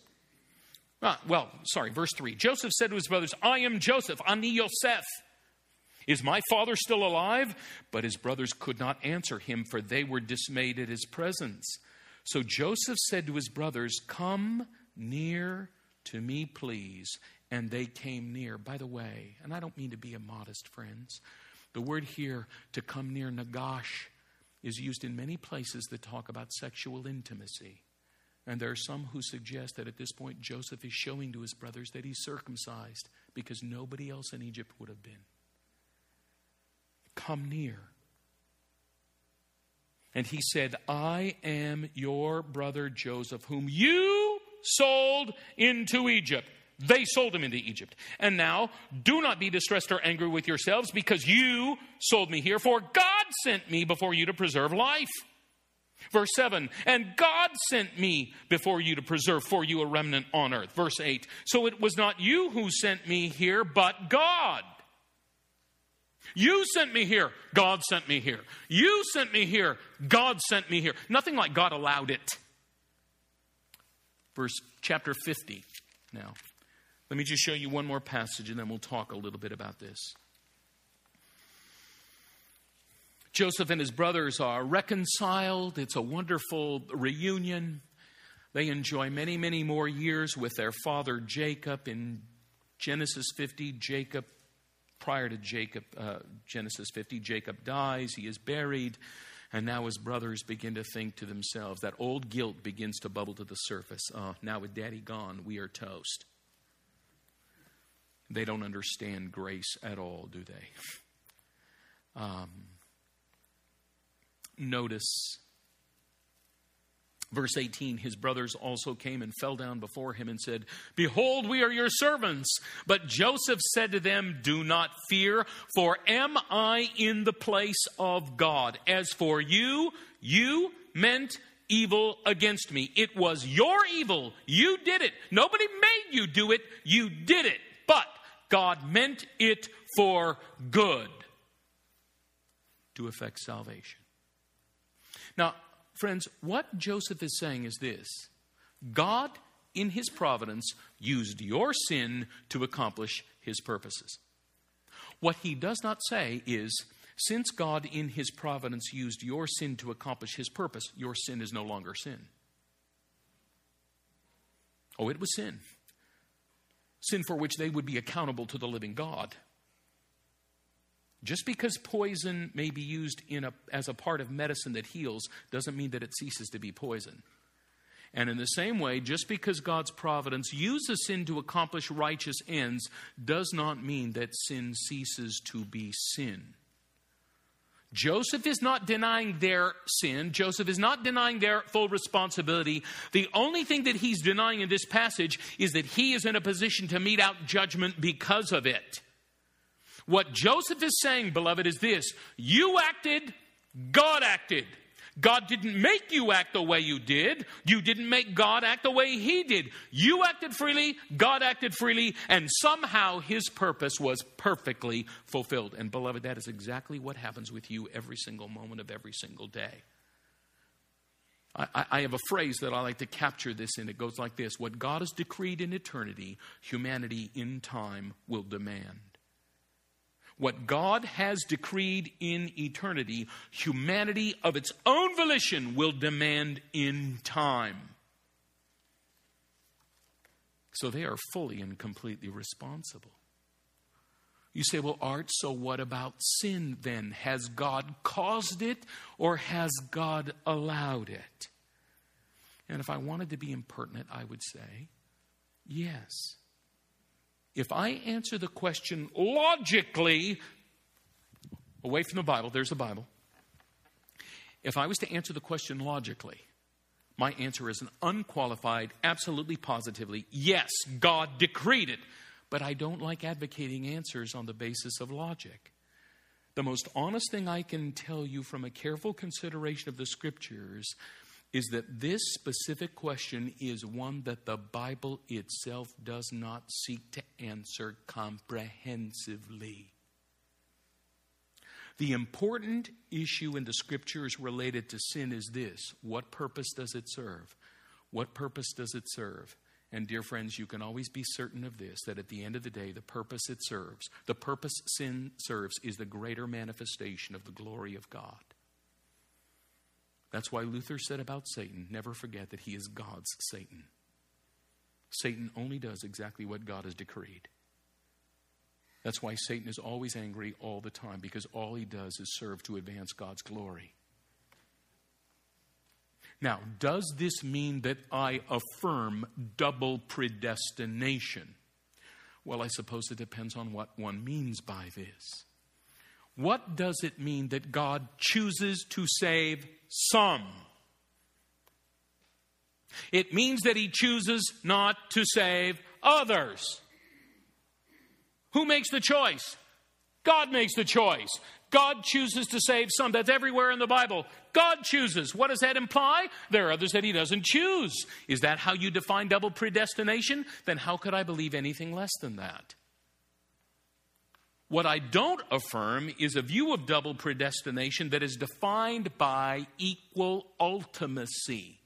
ah, well, sorry, verse 3. Joseph said to his brothers, I am Joseph, Ani Yosef. Is my father still alive? But his brothers could not answer him, for they were dismayed at his presence. So Joseph said to his brothers, Come near to me, please. And they came near. By the way, and I don't mean to be immodest, friends, the word here to come near, nagash, is used in many places that talk about sexual intimacy. And there are some who suggest that at this point Joseph is showing to his brothers that he's circumcised because nobody else in Egypt would have been. Come near. And he said, I am your brother Joseph, whom you sold into Egypt. They sold him into Egypt. And now, do not be distressed or angry with yourselves because you sold me here, for God sent me before you to preserve life. Verse 7, and God sent me before you to preserve for you a remnant on earth. Verse 8, so it was not you who sent me here, but God. You sent me here, God sent me here. You sent me here, God sent me here. Nothing like God allowed it. Verse chapter 50 now. Let me just show you one more passage and then we'll talk a little bit about this. Joseph and his brothers are reconciled. It's a wonderful reunion. They enjoy many, many more years with their father Jacob. In Genesis 50, Jacob, prior to Jacob, uh, Genesis 50, Jacob dies. He is buried. And now his brothers begin to think to themselves, that old guilt begins to bubble to the surface. Oh, now with daddy gone, we are toast. They don't understand grace at all, do they? Um, notice Verse 18, his brothers also came and fell down before him and said, Behold, we are your servants. But Joseph said to them, Do not fear, for am I in the place of God? As for you, you meant evil against me. It was your evil. You did it. Nobody made you do it. You did it. But God meant it for good to effect salvation. Now, friends, what Joseph is saying is this God, in his providence, used your sin to accomplish his purposes. What he does not say is, since God, in his providence, used your sin to accomplish his purpose, your sin is no longer sin. Oh, it was sin sin for which they would be accountable to the living God. Just because poison may be used a, as a part of medicine that heals doesn't mean that it ceases to be poison. And in the same way, just because God's providence uses sin to accomplish righteous ends does not mean that sin ceases to be sin. Joseph is not denying their sin. Joseph is not denying their full responsibility. The only thing that he's denying in this passage is that he is in a position to mete out judgment because of it. What Joseph is saying, beloved, is this You acted, God acted. God didn't make you act the way you did. You didn't make God act the way He did. You acted freely, God acted freely, and somehow His purpose was perfectly fulfilled. And, beloved, that is exactly what happens with you every single moment of every single day. I, I have a phrase that I like to capture this in. It goes like this What God has decreed in eternity, humanity in time will demand. What God has decreed in eternity, humanity of its own volition will demand in time. So they are fully and completely responsible. You say, well, Art, so what about sin then? Has God caused it or has God allowed it? And if I wanted to be impertinent, I would say, yes. If I answer the question logically, away from the Bible, there's the Bible. If I was to answer the question logically, my answer is an unqualified, absolutely positively yes, God decreed it. But I don't like advocating answers on the basis of logic. The most honest thing I can tell you from a careful consideration of the scriptures is that this specific question is one that the Bible itself does not seek to answer comprehensively. The important issue in the scriptures related to sin is this what purpose does it serve? What purpose does it serve? And, dear friends, you can always be certain of this that at the end of the day, the purpose it serves, the purpose sin serves, is the greater manifestation of the glory of God. That's why Luther said about Satan never forget that he is God's Satan. Satan only does exactly what God has decreed. That's why Satan is always angry all the time, because all he does is serve to advance God's glory. Now, does this mean that I affirm double predestination? Well, I suppose it depends on what one means by this. What does it mean that God chooses to save some? It means that He chooses not to save others. Who makes the choice? God makes the choice. God chooses to save some. That's everywhere in the Bible. God chooses. What does that imply? There are others that He doesn't choose. Is that how you define double predestination? Then how could I believe anything less than that? What I don't affirm is a view of double predestination that is defined by equal ultimacy.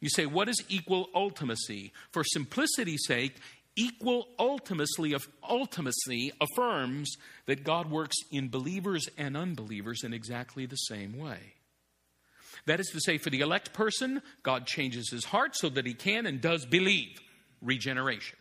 You say, what is equal ultimacy? For simplicity's sake, equal ultimacy, of ultimacy affirms that God works in believers and unbelievers in exactly the same way. That is to say, for the elect person, God changes his heart so that he can and does believe regeneration.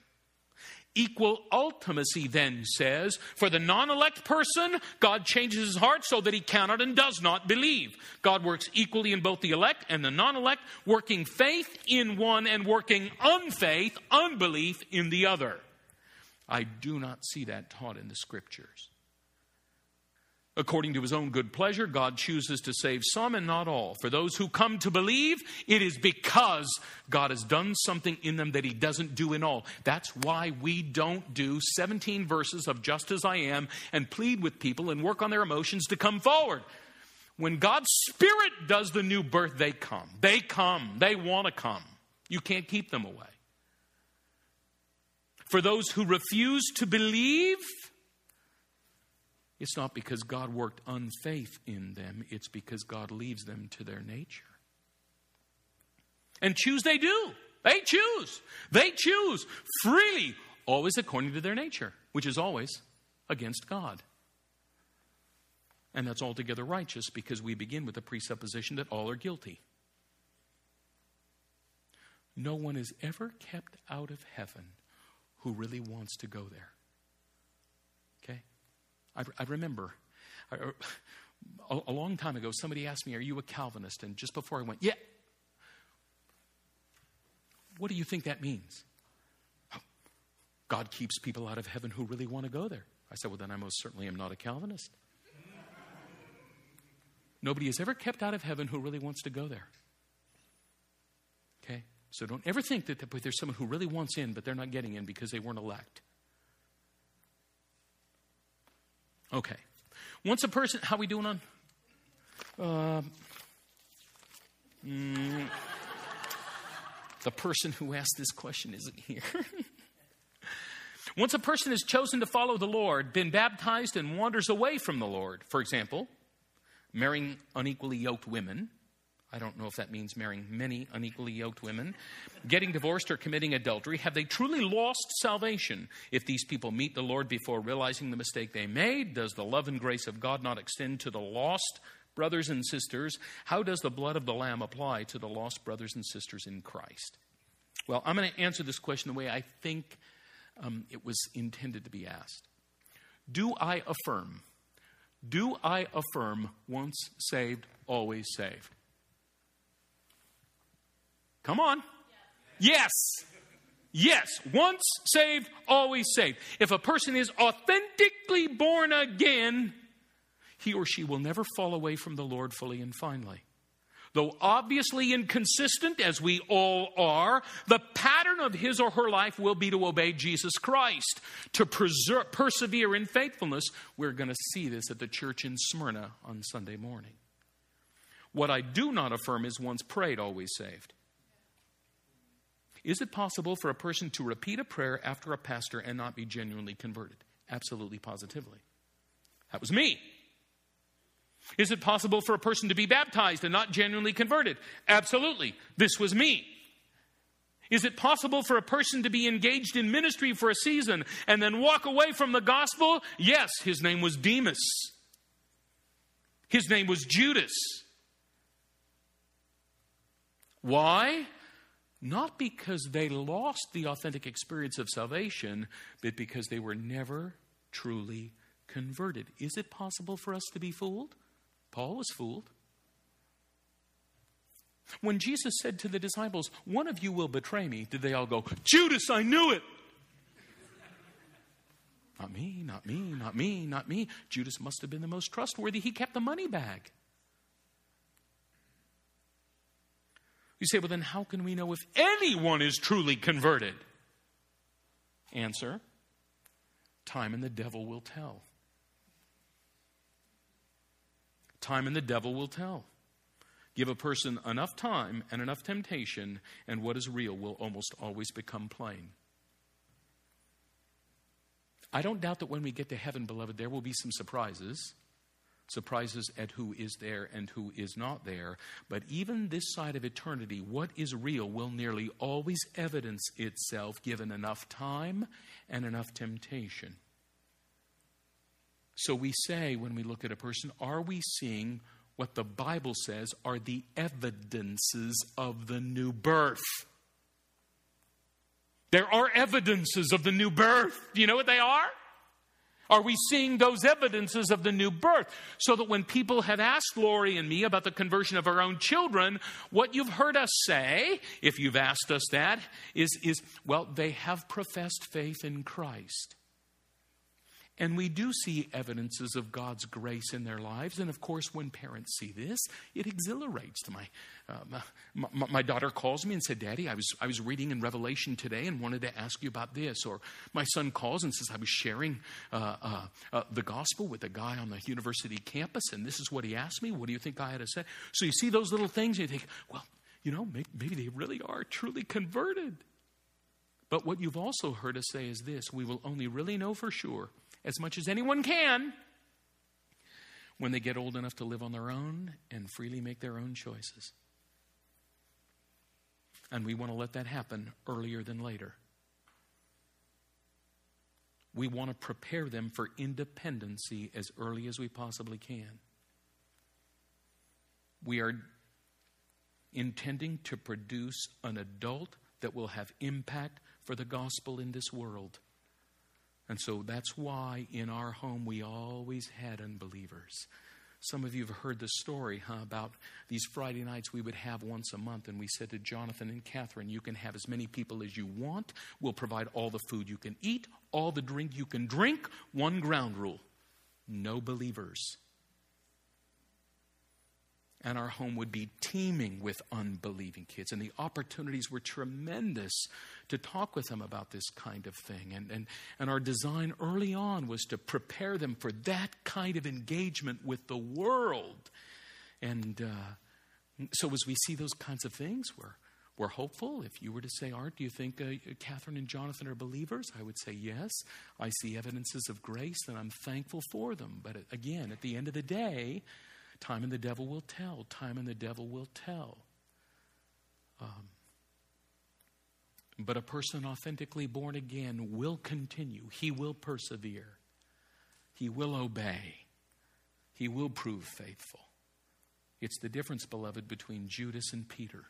Equal ultimacy then says, for the non elect person, God changes his heart so that he cannot and does not believe. God works equally in both the elect and the non elect, working faith in one and working unfaith, unbelief in the other. I do not see that taught in the scriptures. According to his own good pleasure, God chooses to save some and not all. For those who come to believe, it is because God has done something in them that he doesn't do in all. That's why we don't do 17 verses of just as I am and plead with people and work on their emotions to come forward. When God's Spirit does the new birth, they come. They come. They want to come. You can't keep them away. For those who refuse to believe, it's not because God worked unfaith in them, it's because God leaves them to their nature. And choose they do. They choose. They choose freely, always according to their nature, which is always against God. And that's altogether righteous because we begin with the presupposition that all are guilty. No one is ever kept out of heaven who really wants to go there. I, I remember I, er, a, a long time ago, somebody asked me, Are you a Calvinist? And just before I went, Yeah. What do you think that means? God keeps people out of heaven who really want to go there. I said, Well, then I most certainly am not a Calvinist. Nobody is ever kept out of heaven who really wants to go there. Okay? So don't ever think that there's someone who really wants in, but they're not getting in because they weren't elect. Okay. Once a person, how are we doing on? Uh, mm, the person who asked this question isn't here. Once a person has chosen to follow the Lord, been baptized, and wanders away from the Lord, for example, marrying unequally yoked women, I don't know if that means marrying many unequally yoked women, getting divorced or committing adultery. Have they truly lost salvation? If these people meet the Lord before realizing the mistake they made, does the love and grace of God not extend to the lost brothers and sisters? How does the blood of the Lamb apply to the lost brothers and sisters in Christ? Well, I'm going to answer this question the way I think um, it was intended to be asked. Do I affirm? Do I affirm once saved, always saved? Come on. Yes. Yes. Once saved, always saved. If a person is authentically born again, he or she will never fall away from the Lord fully and finally. Though obviously inconsistent, as we all are, the pattern of his or her life will be to obey Jesus Christ, to preserve, persevere in faithfulness. We're going to see this at the church in Smyrna on Sunday morning. What I do not affirm is once prayed, always saved. Is it possible for a person to repeat a prayer after a pastor and not be genuinely converted? Absolutely, positively. That was me. Is it possible for a person to be baptized and not genuinely converted? Absolutely. This was me. Is it possible for a person to be engaged in ministry for a season and then walk away from the gospel? Yes, his name was Demas. His name was Judas. Why? Not because they lost the authentic experience of salvation, but because they were never truly converted. Is it possible for us to be fooled? Paul was fooled. When Jesus said to the disciples, One of you will betray me, did they all go, Judas, I knew it? not me, not me, not me, not me. Judas must have been the most trustworthy. He kept the money bag. You say, well, then how can we know if anyone is truly converted? Answer time and the devil will tell. Time and the devil will tell. Give a person enough time and enough temptation, and what is real will almost always become plain. I don't doubt that when we get to heaven, beloved, there will be some surprises surprises at who is there and who is not there. But even this side of eternity, what is real will nearly always evidence itself given enough time and enough temptation. So we say when we look at a person, are we seeing what the Bible says are the evidences of the new birth? There are evidences of the new birth. Do you know what they are? Are we seeing those evidences of the new birth? So that when people have asked Lori and me about the conversion of our own children, what you've heard us say, if you've asked us that, is, is well, they have professed faith in Christ. And we do see evidences of God's grace in their lives. And of course, when parents see this, it exhilarates them. Uh, my, my, my, daughter calls me and said, Daddy, I was, I was reading in Revelation today and wanted to ask you about this. Or my son calls and says, I was sharing uh, uh, uh, the gospel with a guy on the university campus, and this is what he asked me. What do you think I had to say? So you see those little things, and you think, well, you know, maybe, maybe they really are truly converted. But what you've also heard us say is this we will only really know for sure as much as anyone can when they get old enough to live on their own and freely make their own choices. And we want to let that happen earlier than later. We want to prepare them for independency as early as we possibly can. We are intending to produce an adult that will have impact for the gospel in this world. And so that's why in our home we always had unbelievers. Some of you have heard the story huh, about these Friday nights we would have once a month, and we said to Jonathan and Catherine, You can have as many people as you want. We'll provide all the food you can eat, all the drink you can drink. One ground rule no believers and our home would be teeming with unbelieving kids. And the opportunities were tremendous to talk with them about this kind of thing. And, and, and our design early on was to prepare them for that kind of engagement with the world. And uh, so as we see those kinds of things, we're, we're hopeful. If you were to say, Art, do you think uh, Catherine and Jonathan are believers? I would say yes. I see evidences of grace, and I'm thankful for them. But again, at the end of the day, Time and the devil will tell. Time and the devil will tell. Um, but a person authentically born again will continue. He will persevere. He will obey. He will prove faithful. It's the difference, beloved, between Judas and Peter.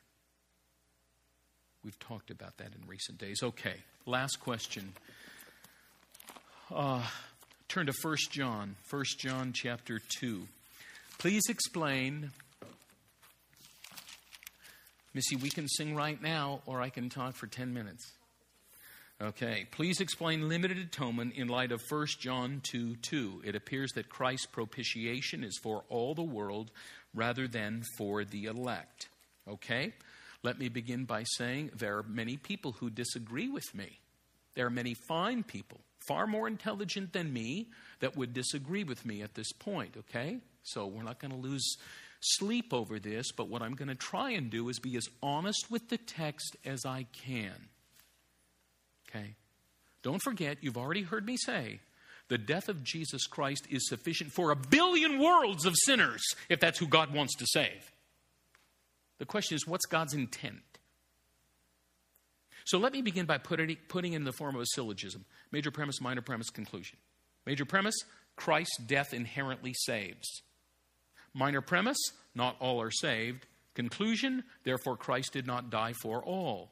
We've talked about that in recent days. Okay, last question. Uh, turn to 1 John, 1 John chapter 2. Please explain. Missy, we can sing right now, or I can talk for 10 minutes. Okay, please explain limited atonement in light of 1 John 2 2. It appears that Christ's propitiation is for all the world rather than for the elect. Okay, let me begin by saying there are many people who disagree with me. There are many fine people, far more intelligent than me, that would disagree with me at this point, okay? So we're not going to lose sleep over this, but what I'm going to try and do is be as honest with the text as I can. Okay? Don't forget, you've already heard me say, the death of Jesus Christ is sufficient for a billion worlds of sinners, if that's who God wants to save. The question is, what's God's intent? So let me begin by putting, putting in the form of a syllogism major premise, minor premise, conclusion. Major premise Christ's death inherently saves. Minor premise not all are saved. Conclusion therefore, Christ did not die for all.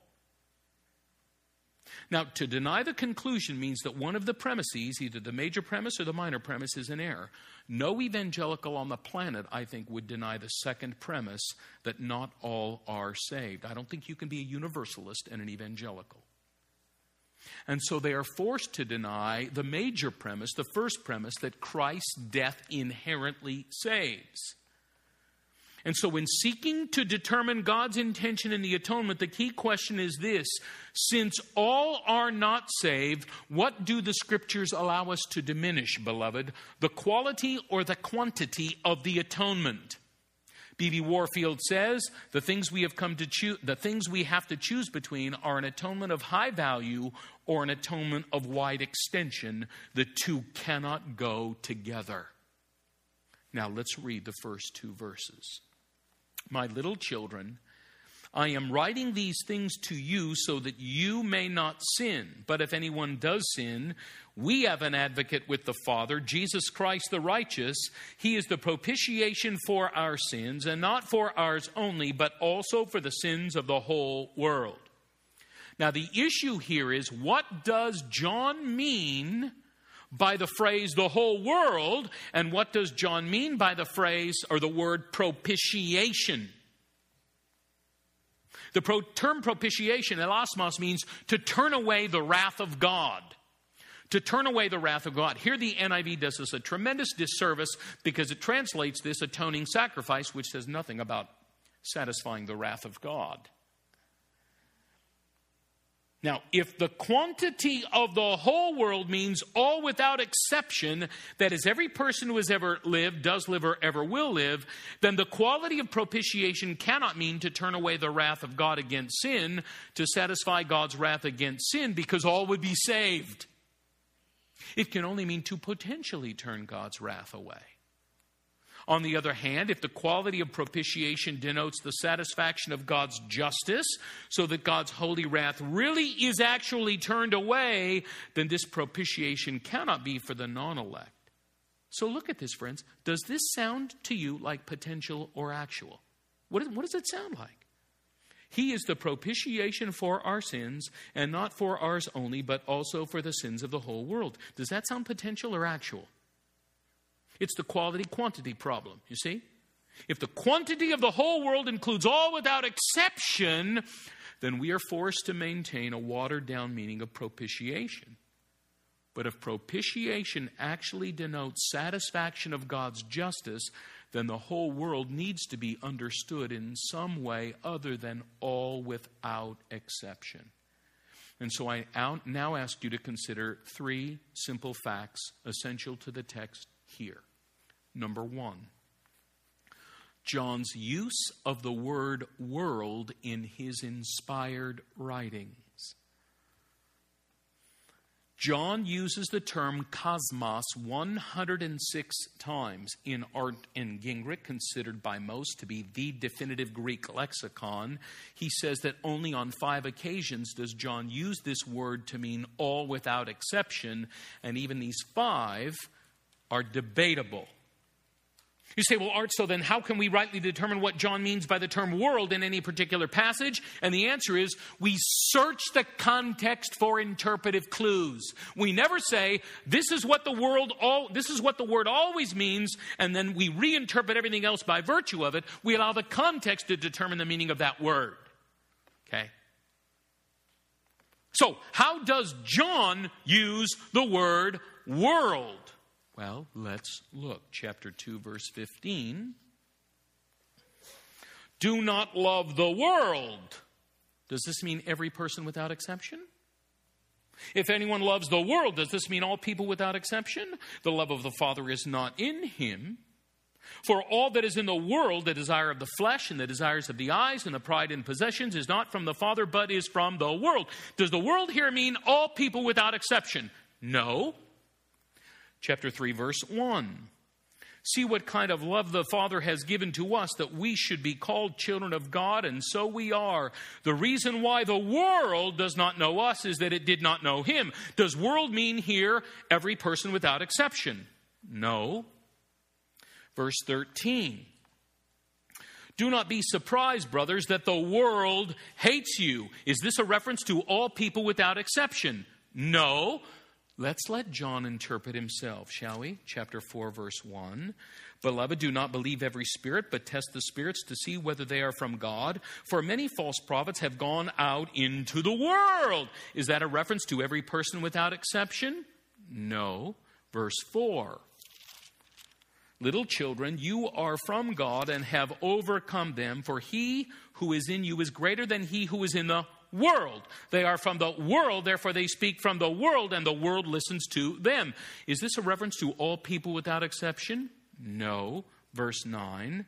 Now, to deny the conclusion means that one of the premises, either the major premise or the minor premise, is in error. No evangelical on the planet, I think, would deny the second premise that not all are saved. I don't think you can be a universalist and an evangelical. And so they are forced to deny the major premise, the first premise, that Christ's death inherently saves. And so, when seeking to determine God's intention in the atonement, the key question is this Since all are not saved, what do the scriptures allow us to diminish, beloved? The quality or the quantity of the atonement? B.B. Warfield says the things we have come to choose, the things we have to choose between are an atonement of high value or an atonement of wide extension. The two cannot go together. Now let's read the first two verses. My little children, I am writing these things to you so that you may not sin. But if anyone does sin, we have an advocate with the Father, Jesus Christ the righteous. He is the propitiation for our sins, and not for ours only, but also for the sins of the whole world. Now, the issue here is what does John mean by the phrase the whole world. And what does John mean by the phrase or the word propitiation? The pro- term propitiation, hilasmos, means to turn away the wrath of God. To turn away the wrath of God. Here, the NIV does us a tremendous disservice because it translates this atoning sacrifice, which says nothing about satisfying the wrath of God. Now, if the quantity of the whole world means all without exception, that is, every person who has ever lived, does live, or ever will live, then the quality of propitiation cannot mean to turn away the wrath of God against sin, to satisfy God's wrath against sin, because all would be saved. It can only mean to potentially turn God's wrath away. On the other hand, if the quality of propitiation denotes the satisfaction of God's justice, so that God's holy wrath really is actually turned away, then this propitiation cannot be for the non elect. So look at this, friends. Does this sound to you like potential or actual? What, what does it sound like? He is the propitiation for our sins, and not for ours only, but also for the sins of the whole world. Does that sound potential or actual? It's the quality quantity problem, you see? If the quantity of the whole world includes all without exception, then we are forced to maintain a watered down meaning of propitiation. But if propitiation actually denotes satisfaction of God's justice, then the whole world needs to be understood in some way other than all without exception. And so I now ask you to consider three simple facts essential to the text here. Number one, John's use of the word world in his inspired writings. John uses the term cosmos 106 times in Arndt and Gingrich, considered by most to be the definitive Greek lexicon. He says that only on five occasions does John use this word to mean all without exception, and even these five are debatable. You say, well, Art, so then how can we rightly determine what John means by the term world in any particular passage? And the answer is we search the context for interpretive clues. We never say, this is what the world all this is what the word always means, and then we reinterpret everything else by virtue of it. We allow the context to determine the meaning of that word. Okay? So, how does John use the word world? Well, let's look. Chapter 2, verse 15. Do not love the world. Does this mean every person without exception? If anyone loves the world, does this mean all people without exception? The love of the Father is not in him. For all that is in the world, the desire of the flesh and the desires of the eyes and the pride in possessions, is not from the Father, but is from the world. Does the world here mean all people without exception? No. Chapter 3, verse 1. See what kind of love the Father has given to us that we should be called children of God, and so we are. The reason why the world does not know us is that it did not know Him. Does world mean here every person without exception? No. Verse 13. Do not be surprised, brothers, that the world hates you. Is this a reference to all people without exception? No. Let's let John interpret himself, shall we? Chapter 4, verse 1. Beloved, do not believe every spirit, but test the spirits to see whether they are from God. For many false prophets have gone out into the world. Is that a reference to every person without exception? No. Verse 4. Little children, you are from God and have overcome them, for he who is in you is greater than he who is in the world. They are from the world, therefore they speak from the world, and the world listens to them. Is this a reference to all people without exception? No. Verse 9.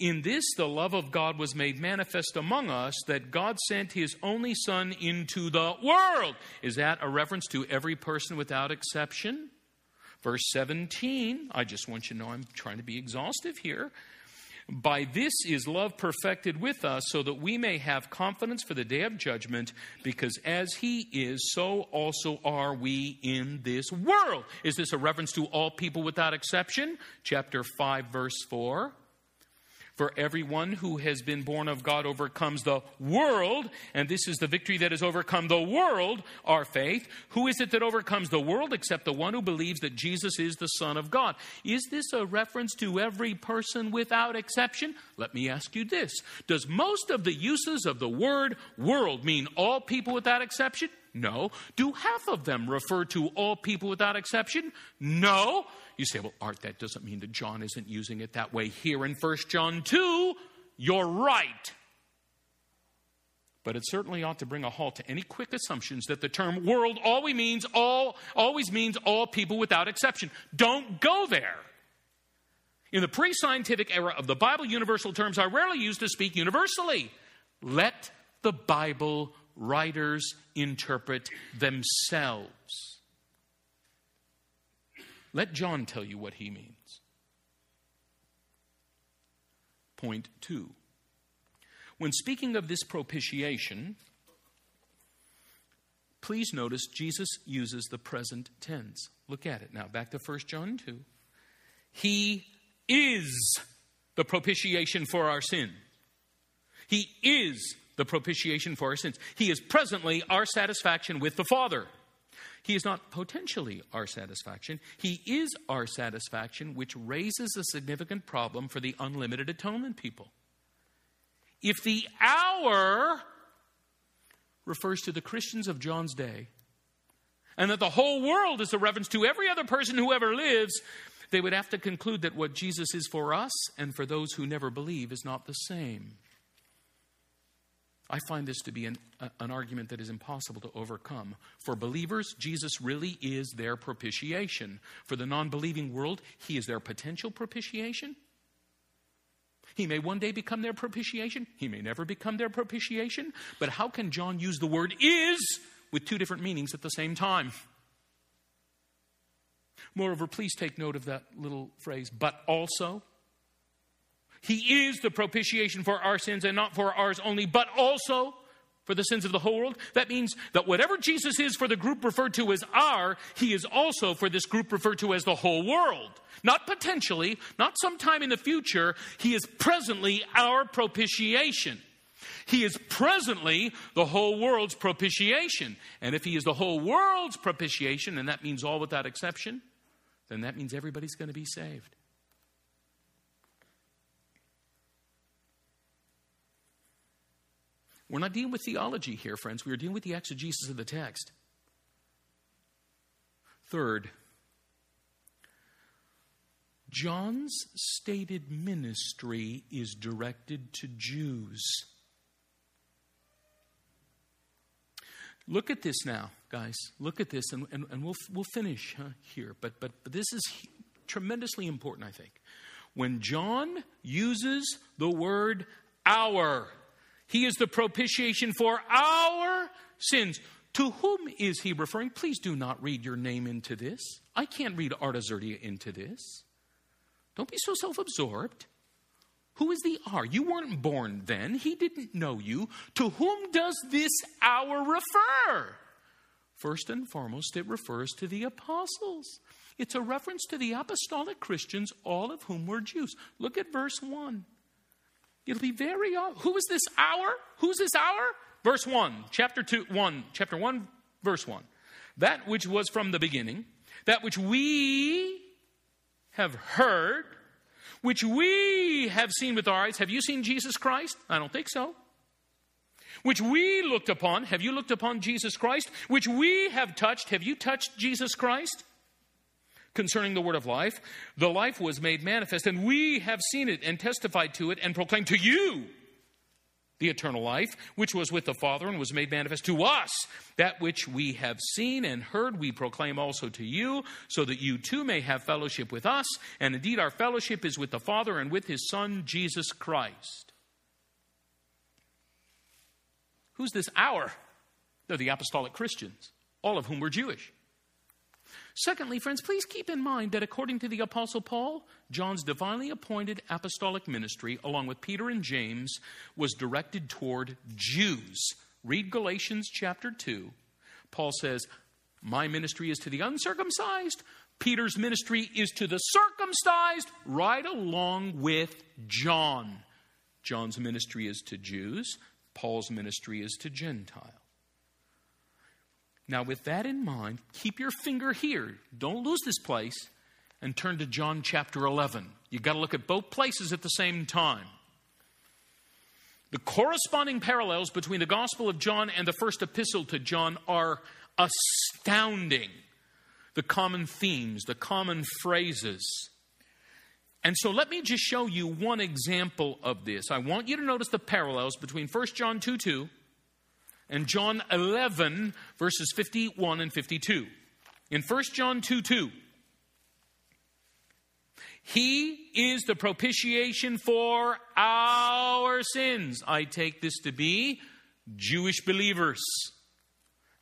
In this, the love of God was made manifest among us that God sent his only Son into the world. Is that a reference to every person without exception? Verse 17, I just want you to know I'm trying to be exhaustive here. By this is love perfected with us, so that we may have confidence for the day of judgment, because as He is, so also are we in this world. Is this a reference to all people without exception? Chapter 5, verse 4. For everyone who has been born of God overcomes the world, and this is the victory that has overcome the world, our faith. Who is it that overcomes the world except the one who believes that Jesus is the Son of God? Is this a reference to every person without exception? Let me ask you this Does most of the uses of the word world mean all people without exception? No. Do half of them refer to all people without exception? No. You say, well, Art, that doesn't mean that John isn't using it that way here in 1 John 2. You're right. But it certainly ought to bring a halt to any quick assumptions that the term world always means all always means all people without exception. Don't go there. In the pre-scientific era of the Bible, universal terms are rarely used to speak universally. Let the Bible writers interpret themselves. Let John tell you what he means. Point two. When speaking of this propitiation, please notice Jesus uses the present tense. Look at it now. Back to 1 John 2. He is the propitiation for our sin. He is the propitiation for our sins. He is presently our satisfaction with the Father. He is not potentially our satisfaction, He is our satisfaction, which raises a significant problem for the unlimited atonement people. If the our refers to the Christians of John's day, and that the whole world is a reference to every other person who ever lives, they would have to conclude that what Jesus is for us and for those who never believe is not the same. I find this to be an, an argument that is impossible to overcome. For believers, Jesus really is their propitiation. For the non believing world, he is their potential propitiation. He may one day become their propitiation, he may never become their propitiation. But how can John use the word is with two different meanings at the same time? Moreover, please take note of that little phrase, but also. He is the propitiation for our sins and not for ours only, but also for the sins of the whole world. That means that whatever Jesus is for the group referred to as our, he is also for this group referred to as the whole world. Not potentially, not sometime in the future. He is presently our propitiation. He is presently the whole world's propitiation. And if he is the whole world's propitiation, and that means all without exception, then that means everybody's going to be saved. We're not dealing with theology here, friends. We are dealing with the exegesis of the text. Third, John's stated ministry is directed to Jews. Look at this now, guys. Look at this, and, and, and we'll, we'll finish huh, here. But, but, but this is tremendously important, I think. When John uses the word our, he is the propitiation for our sins. To whom is he referring? Please do not read your name into this. I can't read Art Azurdia into this. Don't be so self absorbed. Who is the R? You weren't born then. He didn't know you. To whom does this our refer? First and foremost, it refers to the apostles. It's a reference to the apostolic Christians, all of whom were Jews. Look at verse 1. It'll be very. Who is this our? Who's this our? Verse 1, chapter 2, 1, chapter 1, verse 1. That which was from the beginning, that which we have heard which we have seen with our eyes. Have you seen Jesus Christ? I don't think so. Which we looked upon. Have you looked upon Jesus Christ? Which we have touched. Have you touched Jesus Christ? Concerning the word of life, the life was made manifest, and we have seen it and testified to it and proclaimed to you the eternal life, which was with the Father and was made manifest to us. That which we have seen and heard, we proclaim also to you, so that you too may have fellowship with us. And indeed, our fellowship is with the Father and with his Son, Jesus Christ. Who's this our? They're the apostolic Christians, all of whom were Jewish. Secondly, friends, please keep in mind that according to the Apostle Paul, John's divinely appointed apostolic ministry, along with Peter and James, was directed toward Jews. Read Galatians chapter 2. Paul says, My ministry is to the uncircumcised. Peter's ministry is to the circumcised, right along with John. John's ministry is to Jews, Paul's ministry is to Gentiles. Now, with that in mind, keep your finger here. Don't lose this place and turn to John chapter 11. You've got to look at both places at the same time. The corresponding parallels between the Gospel of John and the first epistle to John are astounding. The common themes, the common phrases. And so let me just show you one example of this. I want you to notice the parallels between 1 John 2 2 and John 11, verses 51 and 52. In 1 John 2 2, He is the propitiation for our sins. I take this to be Jewish believers.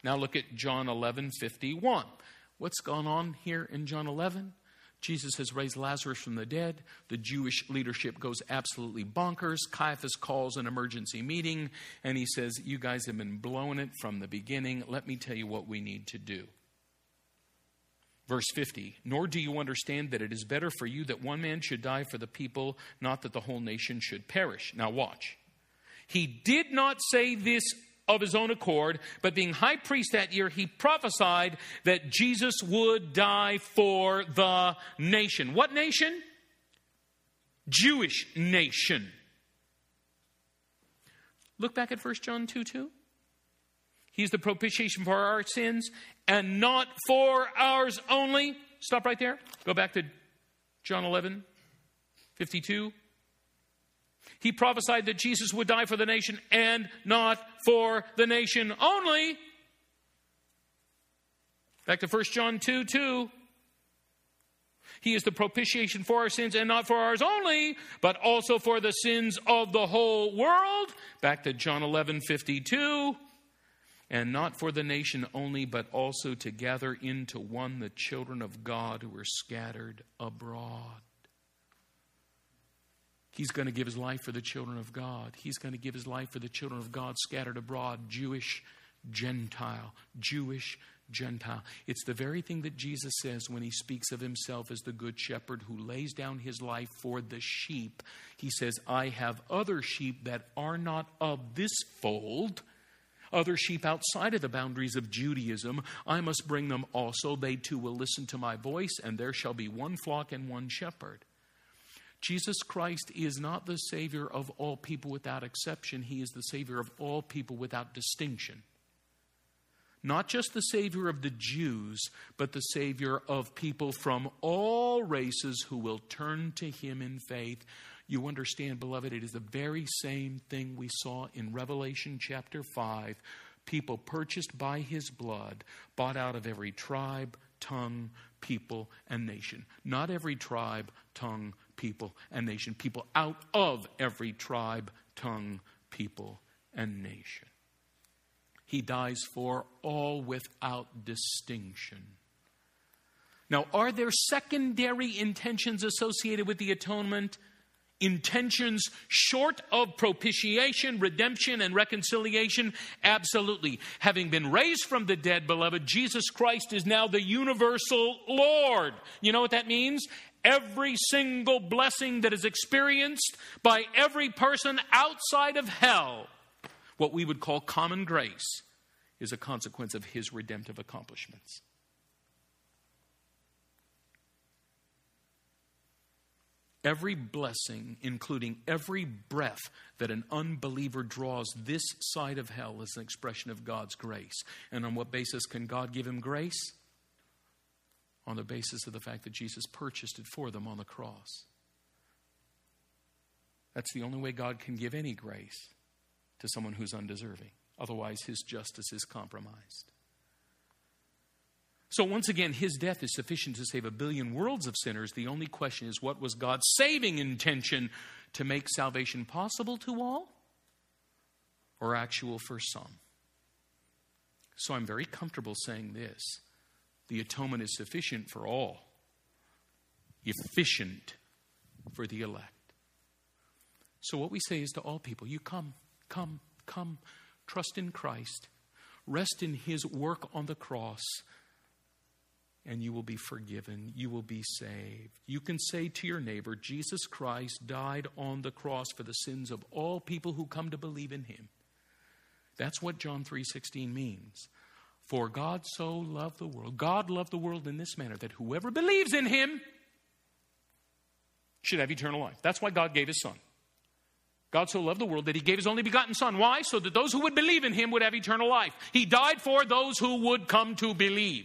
Now look at John 11 51. What's gone on here in John 11? Jesus has raised Lazarus from the dead. The Jewish leadership goes absolutely bonkers. Caiaphas calls an emergency meeting and he says, You guys have been blowing it from the beginning. Let me tell you what we need to do. Verse 50 Nor do you understand that it is better for you that one man should die for the people, not that the whole nation should perish. Now, watch. He did not say this of his own accord, but being high priest that year, he prophesied that Jesus would die for the nation. What nation? Jewish nation. Look back at 1 John 2 2. He's the propitiation for our sins and not for ours only. Stop right there. Go back to John 11 52. He prophesied that Jesus would die for the nation and not for the nation only. Back to 1 John 2 2. He is the propitiation for our sins and not for ours only, but also for the sins of the whole world. Back to John 11 52. And not for the nation only, but also to gather into one the children of God who are scattered abroad. He's going to give his life for the children of God. He's going to give his life for the children of God scattered abroad, Jewish, Gentile, Jewish, Gentile. It's the very thing that Jesus says when he speaks of himself as the good shepherd who lays down his life for the sheep. He says, I have other sheep that are not of this fold. Other sheep outside of the boundaries of Judaism, I must bring them also. They too will listen to my voice, and there shall be one flock and one shepherd. Jesus Christ is not the Savior of all people without exception, He is the Savior of all people without distinction. Not just the Savior of the Jews, but the Savior of people from all races who will turn to Him in faith. You understand, beloved, it is the very same thing we saw in Revelation chapter 5. People purchased by His blood, bought out of every tribe, tongue, people, and nation. Not every tribe, tongue, people, and nation. People out of every tribe, tongue, people, and nation. He dies for all without distinction. Now, are there secondary intentions associated with the atonement? Intentions short of propitiation, redemption, and reconciliation? Absolutely. Having been raised from the dead, beloved, Jesus Christ is now the universal Lord. You know what that means? Every single blessing that is experienced by every person outside of hell what we would call common grace, is a consequence of his redemptive accomplishments. Every blessing, including every breath that an unbeliever draws this side of hell, is an expression of God's grace. And on what basis can God give him grace? On the basis of the fact that Jesus purchased it for them on the cross. That's the only way God can give any grace to someone who's undeserving. Otherwise, his justice is compromised. So, once again, his death is sufficient to save a billion worlds of sinners. The only question is what was God's saving intention to make salvation possible to all or actual for some? So, I'm very comfortable saying this the atonement is sufficient for all, efficient for the elect. So, what we say is to all people you come, come, come, trust in Christ, rest in his work on the cross, and you will be forgiven. You will be saved. You can say to your neighbor, Jesus Christ died on the cross for the sins of all people who come to believe in him. That's what John 3:16 means. For God so loved the world. God loved the world in this manner that whoever believes in him should have eternal life. That's why God gave his son. God so loved the world that he gave his only begotten Son. Why? So that those who would believe in him would have eternal life. He died for those who would come to believe.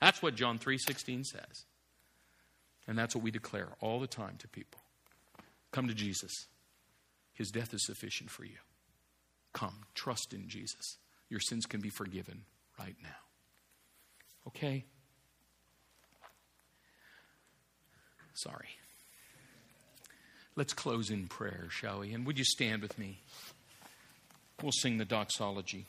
That's what John 3:16 says. And that's what we declare all the time to people. Come to Jesus. His death is sufficient for you. Come, trust in Jesus. Your sins can be forgiven right now. Okay? Sorry. Let's close in prayer, shall we? And would you stand with me? We'll sing the doxology.